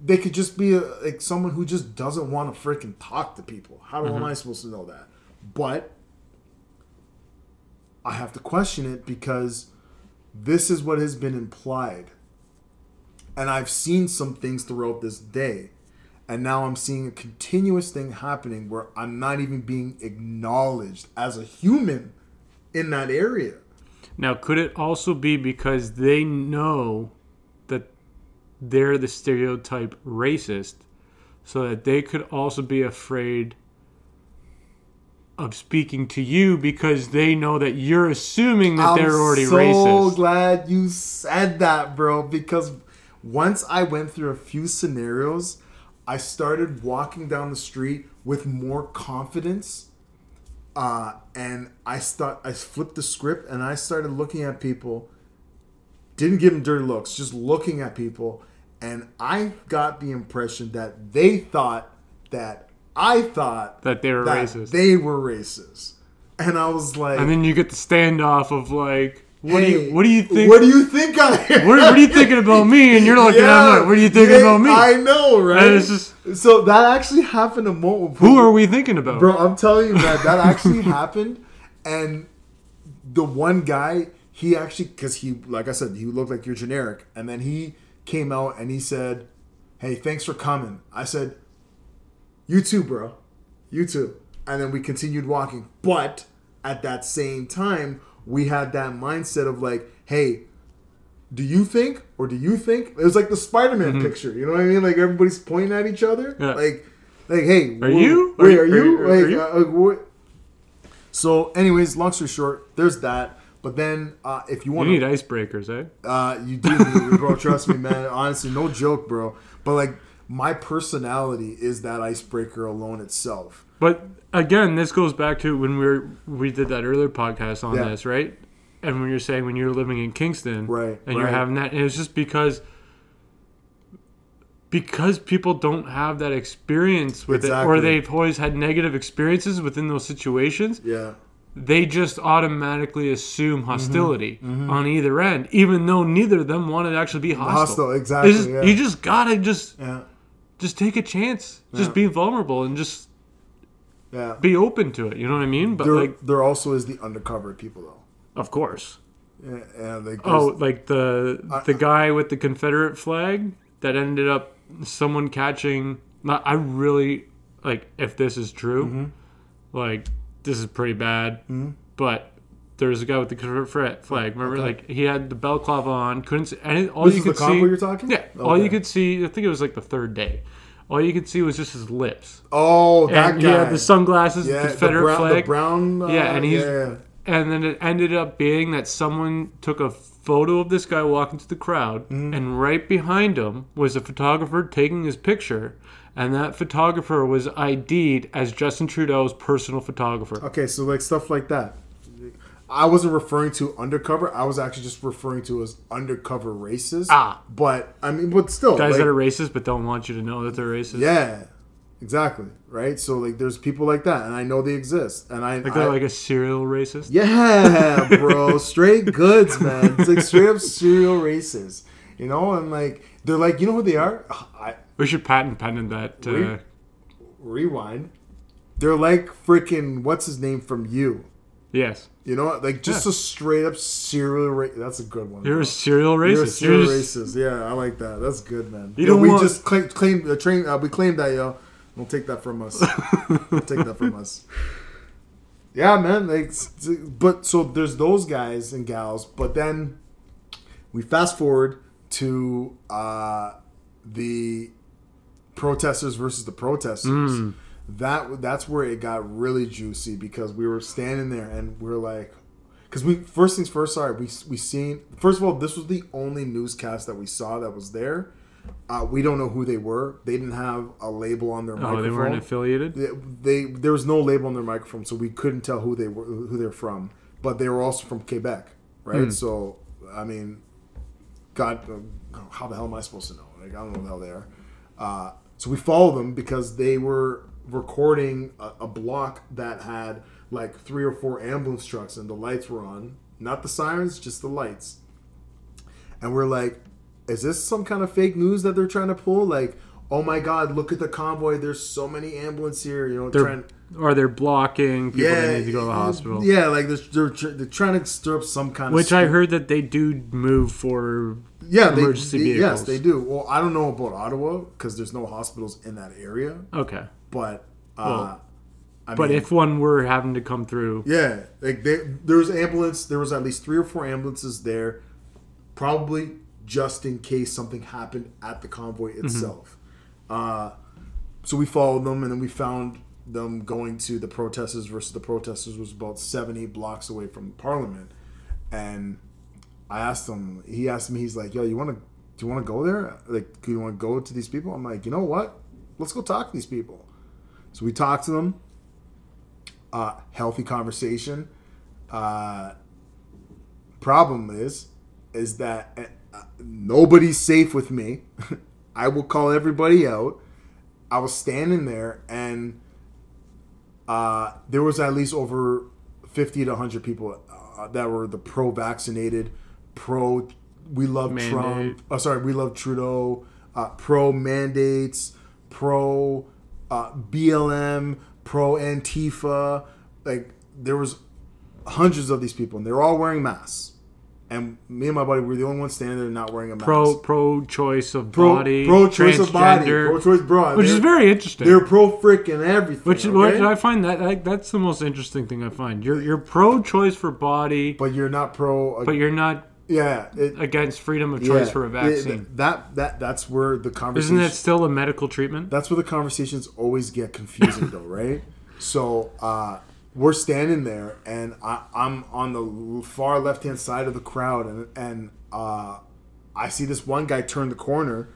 they could just be a, like someone who just doesn't want to freaking talk to people. How mm-hmm. am I supposed to know that? But I have to question it because this is what has been implied. And I've seen some things throughout this day. And now I'm seeing a continuous thing happening where I'm not even being acknowledged as a human in that area. Now, could it also be because they know that they're the stereotype racist, so that they could also be afraid of speaking to you because they know that you're assuming that they're already so racist? So glad you said that, bro. Because once I went through a few scenarios, I started walking down the street with more confidence. Uh, and I start, I flipped the script and I started looking at people. Didn't give them dirty looks, just looking at people, and I got the impression that they thought that I thought That they were that racist. They were racist, and I was like, and then you get the standoff of like, what do you what do you think? What do you think I am? what, what are you thinking about me? And you're looking at me like, what are you thinking yeah, about me? I know, right? And it's just- so that actually happened a moment. Who are we thinking about? bro? I'm telling you, man, that actually *laughs* happened, and the one guy, he actually, because he, like I said, he looked like you're generic, and then he came out and he said, "Hey, thanks for coming." I said, "You too, bro. You too." And then we continued walking, but at that same time, we had that mindset of like, "Hey." Do you think, or do you think it was like the Spider-Man picture? You know what I mean? Like everybody's pointing at each other. Mm-hmm. Yeah. Like, like, hey, Are you? Wait, Are are, you- are- are you? uh, uh, what- so, anyways, long story short, there's that. But then, uh, if you want, you need icebreakers, eh? uh, you do, bro. Trust me, man. Honestly, no joke, bro. But like, my personality is that icebreaker alone itself. But again, this goes back to when we were we did that earlier podcast on Yeah. this, right? And when you're saying when you're living in Kingston, Right, and you're having that, and it's just because because people don't have that experience with it, or they've always had negative experiences within those situations. Yeah, They just automatically assume Mm-hmm. hostility on either end, even though neither of them want to actually be hostile. hostile. Exactly. Just- yeah. You just gotta just yeah, just take a chance, just Yeah. be vulnerable, and just yeah. be open to it. You know what I mean? But There, like, there also is the undercover people though. of course. Yeah, yeah like Oh, like the the guy with the Confederate flag that ended up someone catching. Not, I really like if this is true. Mm-hmm. Like this is pretty bad. But there's a guy with the Confederate flag. Remember, Okay. like he had the bell balaclava on. Couldn't see. All This you could see. you're talking? Yeah. All you could see. I think it was like the third day. All you could see was just his lips. oh, that and guy. had the sunglasses, yeah, the Confederate the brown, flag. The brown. Uh, Yeah, and he's- yeah. And then it ended up being that someone took a photo of this guy walking to the crowd, Mm-hmm. and right behind him was a photographer taking his picture, and that photographer was ID'd as Justin Trudeau's personal photographer. Okay, so like stuff like that. I wasn't referring to undercover. I was actually just referring to as undercover races. Ah. but I mean, but still, Guys like, that are racist but don't want you to know that they're racist. yeah, exactly, right. So like, there's people like that, and I know they exist, and I, Like they're like a serial racist. yeah, bro, *laughs* straight goods, man. It's like straight up serial races, you know, and like they're like, you know who they are? I We should patent pendant that. Uh, rewind. They're like freaking what's his name from you. yes. You know, what? like just Yeah. a straight up serial. Ra- that's a good one. You're bro. a serial racist. You're a serial You're just- racist. Yeah, I like that. That's good, man. You Yo, don't we want- just claim, claim uh, train. Uh, we claimed that, yo. Don't take that from us. Don't take that from us. *laughs* Yeah, man. Like, but so there's those guys and gals, but then we fast forward to uh, the protesters versus the protesters. That that's where it got really juicy because we were standing there and we are like, because we first things first. Sorry, we we seen first of all this was the only newscast that we saw that was there. Uh, we don't know who they were. They didn't have a label on their Oh, microphone. they weren't affiliated. They, they there was no label on their microphone, so we couldn't tell who they were, who they're from. But they were also from Quebec, right? So I mean, God, uh, how the hell am I supposed to know? Like I don't know who the hell they are. Uh, so we followed them because they were recording a, a block that had like three or four ambulance trucks and the lights were on, not the sirens, just the lights. And we're like, is this some kind of fake news that they're trying to pull? Like, oh my god, look at the convoy. There's so many ambulance here. You know, They're, trying. or they're blocking people Yeah, that need to go to the hospital. Yeah, like they're, they're, they're trying to stir up some kind of. Which I heard that they do move for. Yeah, emergency they- yes, vehicles. they do. Well, I don't know about Ottawa because there's no hospitals in that area. Okay. But, uh, Well, I But mean, if one were having to come through, Yeah, like they, there was ambulance. There was at least three or four ambulances there, probably just in case something happened at the convoy itself. Uh, so we followed them, and then we found them going to the protesters versus the protesters was about 70 blocks away from Parliament, and I asked him. He asked me. He's like, "Yo, you want to? Do you want to go there? Like, do you want to go to these people?" I'm like, "You know what? Let's go talk to these people." So we talked to them uh, healthy conversation. Uh, problem is, is that uh, nobody's safe with me. *laughs* I will call everybody out. I was standing there, and uh, there was at least over fifty to hundred people uh, that were the pro-vaccinated, pro. We love Mandate. Trump. Oh, sorry, we love Trudeau. Uh, pro mandates, pro uh, BLM, pro Antifa. Like there was hundreds of these people, and they were all wearing masks. And me and my buddy were the only ones standing there not wearing a mask. pro pro choice of body, pro choice of body, pro choice bro, which is very interesting. They're pro freaking everything. Which, okay? which I find that like, that's the most interesting thing I find. You're you're pro choice for body, but, but you're not pro. But you're not yeah, it, against freedom of choice yeah, for a it- vaccine. that that that's where the conversation. Isn't that still a medical treatment? that's where the conversations always get confusing though *laughs* right so uh, we're standing there and I, i'm on the far left hand side of the crowd and, and uh, i see this one guy turn the corner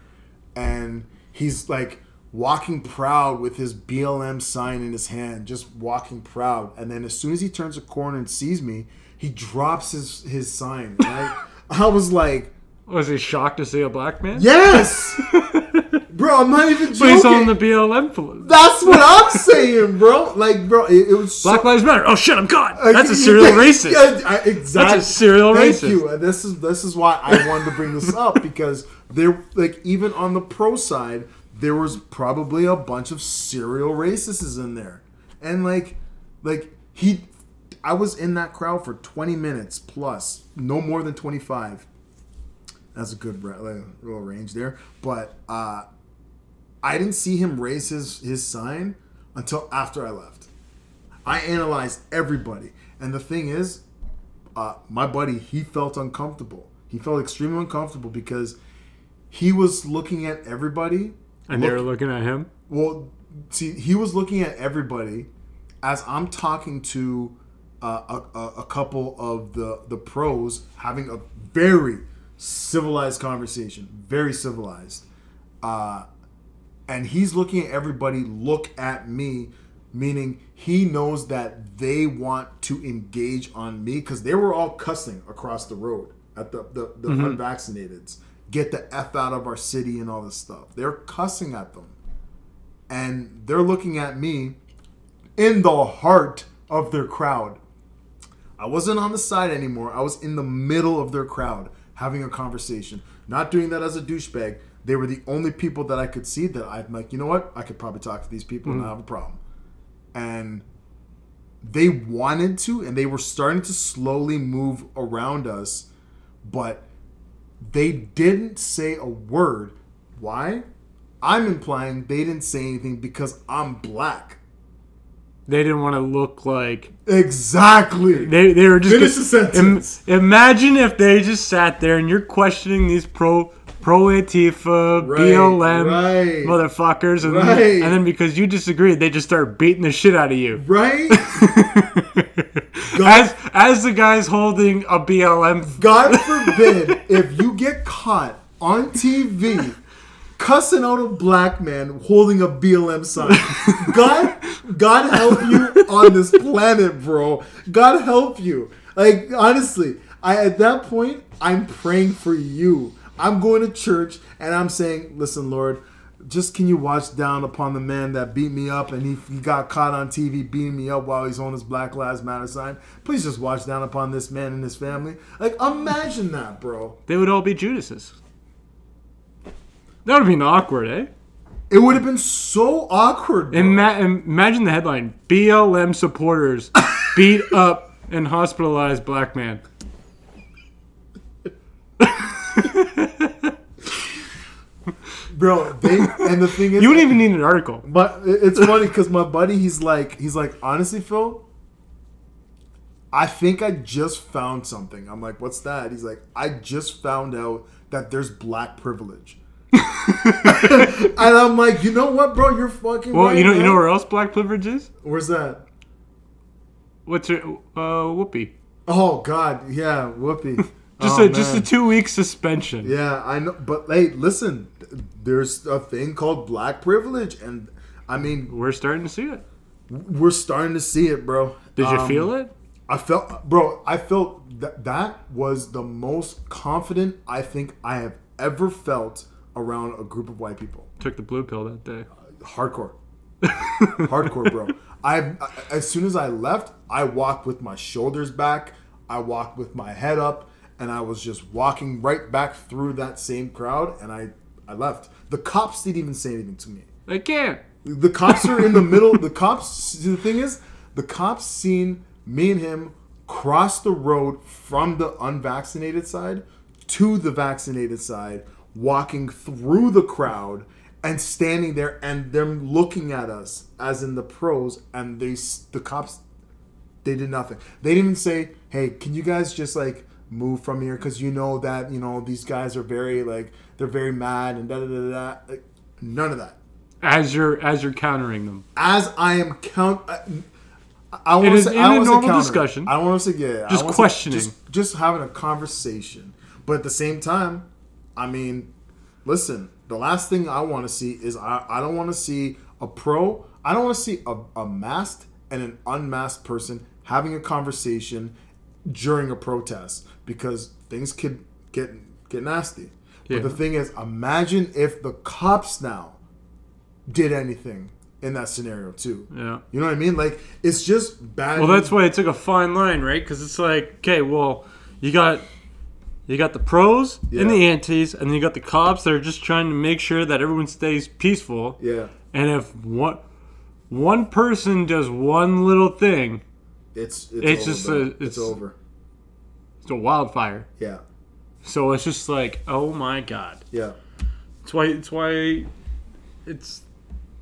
and he's like walking proud with his blm sign in his hand just walking proud and then as soon as he turns a corner and sees me he drops his his sign right i was like Was he shocked to see a black man? yes *laughs* bro i'm not even joking But he's on the BLM. pol- that's what I'm *laughs* saying, bro. Like, bro, it, it was so, Black Lives Matter. Oh shit, I'm caught. Uh, That's a serial yeah, racist. Yeah, exactly. That's a serial Thank racist. Thank you. And this is this is why I wanted to bring this *laughs* up because there, like, even on the pro side, there was probably a bunch of serial racists in there, and like, like he, I was in that crowd for 20 minutes plus, no more than 25. That's a good little range there, but uh, I didn't see him raise his his sign until after I left. I analyzed everybody, and the thing is, uh, my buddy he felt uncomfortable. He felt extremely uncomfortable because he was looking at everybody. And they look- were looking at him. well, see, he was looking at everybody as I'm talking to uh, a, a, a couple of the the pros having a very civilized conversation, very civilized, uh, and he's looking at everybody look at me, meaning he knows that they want to engage on me because they were all cussing across the road at the the, the unvaccinateds. Get the f out of our city and all this stuff. They're cussing at them and they're looking at me in the heart of their crowd. I wasn't on the side anymore. I was in the middle of their crowd having a conversation. Not doing that as a douchebag. They were the only people that I could see that I'm like, you know what? I could probably talk to these people and mm. not have a problem. And they wanted to, and they were starting to slowly move around us, but they didn't say a word. Why? I'm implying they didn't say anything because I'm black. They didn't want to look like Exactly. they. They were just. Finish the sentence. imagine if they just sat there and you're questioning these pro pro Antifa Right, BLM right. motherfuckers, and, Right. and then because you disagreed, they just start beating the shit out of you. right? *laughs* As as the guys holding a BLM. God forbid if you get caught on TV cussing out a black man holding a BLM sign. God, God help you on this planet, bro. God help you. Like honestly, I at that point I'm praying for you. I'm going to church and I'm saying, listen, Lord. Just can you watch down upon the man that beat me up and he, he got caught on TV beating me up while he's on his Black Lives Matter sign? Please just watch down upon this man and his family. Like, imagine that, bro. They would all be Judases. That would been awkward, eh? It would have been so awkward. Ima- imagine the headline: BLM supporters *laughs* beat up and hospitalized black man. bro. They and the thing is, You wouldn't even need an article. But it's funny because my buddy, he's like, he's like, honestly, Phil, I think I just found something. I'm like, what's that? He's like, I just found out that there's black privilege. *laughs* and I'm like, you know what, bro? You're fucking. Well, right, you know, you know where else black privilege is? Where's that? What's your Uh, Whoopi. Oh God, yeah, Whoopi. Just *laughs* Oh, a just a two week suspension. Yeah, I know, but hey, listen, there's a thing called black privilege, and I mean, We're starting to see it. we're starting to see it, bro. Did you Um, feel it? I felt, bro. I felt that that was the most confident I think I have ever felt around a group of white people. Took the blue pill that day. Hardcore, hardcore, bro. *laughs* I I- as soon as I left, I walked with my shoulders back. I walked with my head up, and I was just walking right back through that same crowd, and I I left. The cops didn't even say anything to me. They can't. The cops are in the *laughs* middle. The cops. The thing is, the cops seen me and him cross the road from the unvaccinated side to the vaccinated side, walking through the crowd and standing there, and them looking at us as in the pros, and they the cops they did nothing. They didn't say, "Hey, can you guys just like move from here?" Because you know that you know these guys are very like they're very mad and da da da da. Like, none of that As you're as you're countering them. as I am count. Uh, I, I want to say, in I a normal discussion. I want to say yeah. Just wanna say questioning. just, just having a conversation. But at the same time, I mean, listen. The last thing I want to see is I, I don't want to see a pro. I don't want to see a, a masked and an unmasked person having a conversation during a protest because things could get get nasty. Yeah. But the thing is, imagine if the cops now did anything in that scenario too. Yeah. You know what I mean? Like it's just bad. Well, that's why it took a fine line, right? Because it's like, okay, well, you got you got the pros Yeah. and the antis, and then you got the cops that are just trying to make sure that everyone stays peaceful. yeah. And if one one person does one little thing, It's it's, It's just a- it's, it's- over. it's a wildfire. Yeah. So it's just like, oh my god. Yeah. It's why it's why it's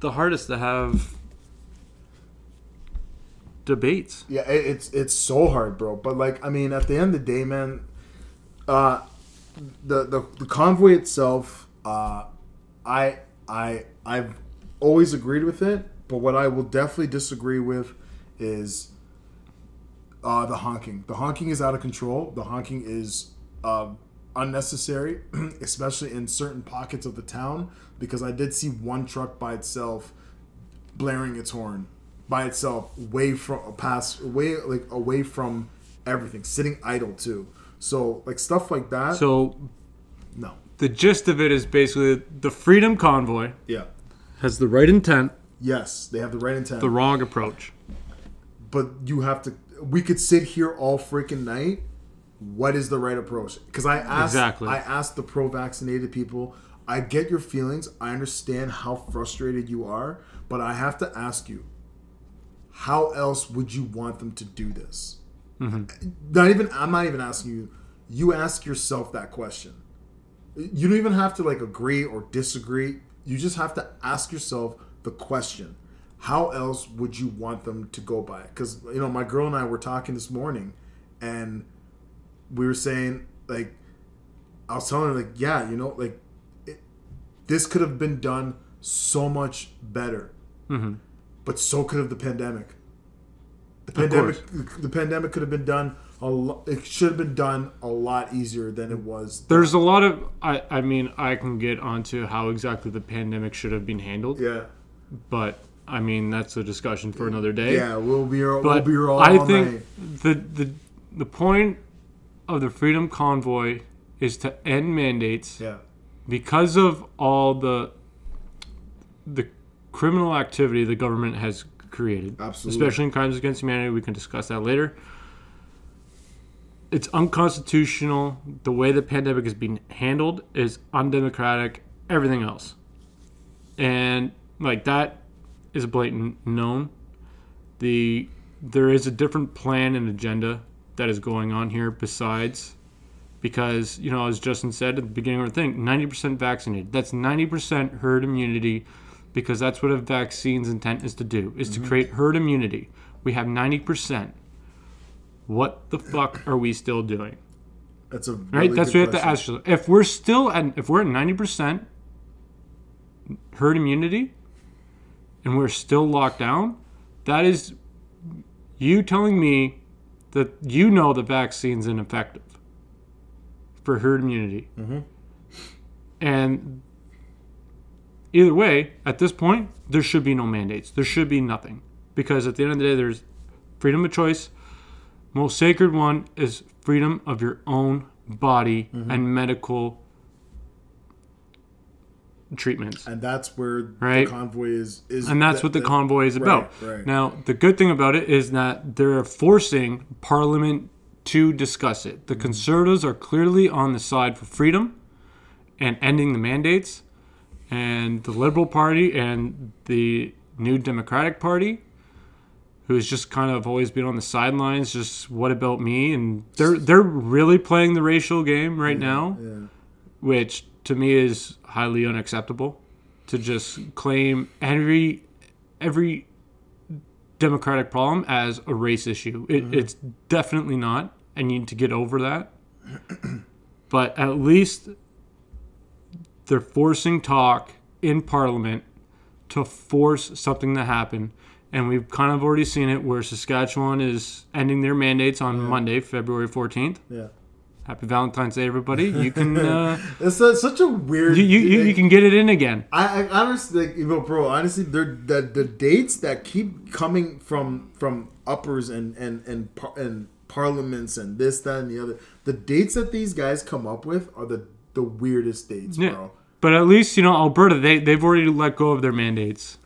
the hardest to have debates. Yeah, it's it's so hard, bro. But like, I mean, at the end of the day, man, uh, the the, the convoy itself, uh, I I I've always agreed with it. But what I will definitely disagree with is uh, the honking. The honking is out of control. The honking is uh, unnecessary, *clears throat* especially in certain pockets of the town. Because I did see one truck by itself blaring its horn by itself, way from past, way like away from everything, sitting idle too. So like stuff like that. So no, the gist of it is basically the Freedom Convoy yeah, has the right intent, yes, they have the right intent, the wrong approach. but you have to. We could sit here all freaking night. What is the right approach? Because I asked, Exactly. I asked the pro-vaccinated people. I get your feelings. I understand how frustrated you are, but I have to ask you, how else would you want them to do this? Mm-hmm. Not even. I'm not even asking you. You ask yourself that question. You don't even have to like agree or disagree. You just have to ask yourself the question. How else would you want them to go by it? Because you know, my girl and I were talking this morning, and we were saying like, I was telling her like, yeah, you know, like, it, this could have been done so much better, mm-hmm. but so could have the pandemic. The pandemic, the pandemic could have been done a lot. It should have been done a lot easier than it was. There's a lot of I I mean I can get onto how exactly the pandemic should have been handled, Yeah, but I mean that's a discussion for another day. yeah, we'll be we'll be all, I all think night. the the the point of the Freedom Convoy is to end mandates Yeah, because of all the the criminal activity the government has created, Absolutely. especially in crimes against humanity. We can discuss that later. It's unconstitutional. The way the pandemic is being handled is undemocratic. Everything else. and like that is a blatant known. The there is a different plan and agenda that is going on here besides because you know as Justin said at the beginning of the thing, ninety percent vaccinated. That's ninety percent herd immunity because that's what a vaccine's intent is to do is to create herd immunity. We have ninety percent. What the fuck are we still doing? That's a Right? really That's what you have to ask yourself. If we're still at if we're at ninety percent herd immunity and we're still locked down, that is you telling me that you know the vaccine's ineffective for herd immunity. Mm-hmm. And either way, at this point, there should be no mandates. There should be nothing. Because at the end of the day, there's freedom of choice. Most sacred one is freedom of your own body Mm-hmm. and medical treatments. and that's where Right. the convoy is. is And that's that- what the that- convoy is about. Right, right. Now, the good thing about it is that they're forcing Parliament to discuss it. The Conservatives are clearly on the side for freedom and ending the mandates, and the Liberal Party and the New Democratic Party, who has just kind of always been on the sidelines, just what about me? And they're they're really playing the racial game right now Yeah. which to me is highly unacceptable to just claim every every democratic problem as a race issue it, mm-hmm. it's definitely not i need to get over that *clears throat* but at least they're forcing talk in parliament to force something to happen and we've kind of already seen it where saskatchewan is ending their mandates on monday february 14th Yeah. happy valentine's day everybody you can *laughs* uh, It's a, such a weird. you, you, you, you can get it in again. I, I honestly, like, you know, bro. Honestly, the the dates that keep coming from from uppers and and and par- and parliaments and this that and the other. The dates that these guys come up with are the the weirdest dates, Yeah. bro. But at least, you know, Alberta, they, they've already let go of their mandates.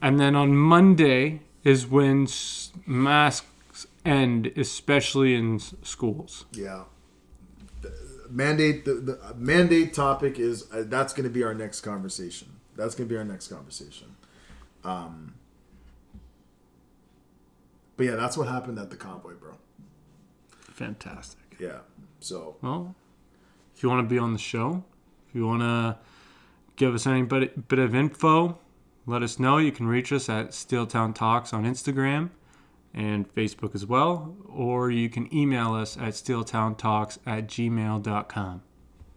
And then on Monday is when s- masks end, especially in s- schools. Yeah. The mandate the, the mandate topic is uh, that's going to be our next conversation. That's going to be our next conversation. Um. But yeah, that's what happened at the convoy, bro. Fantastic. Yeah. So Well, if you want to be on the show, if you want to give us any bit, bit of info, let us know. You can reach us at Steeltown Talks on Instagram and Facebook as well, or you can email us at steeltowntalks at gmail.com.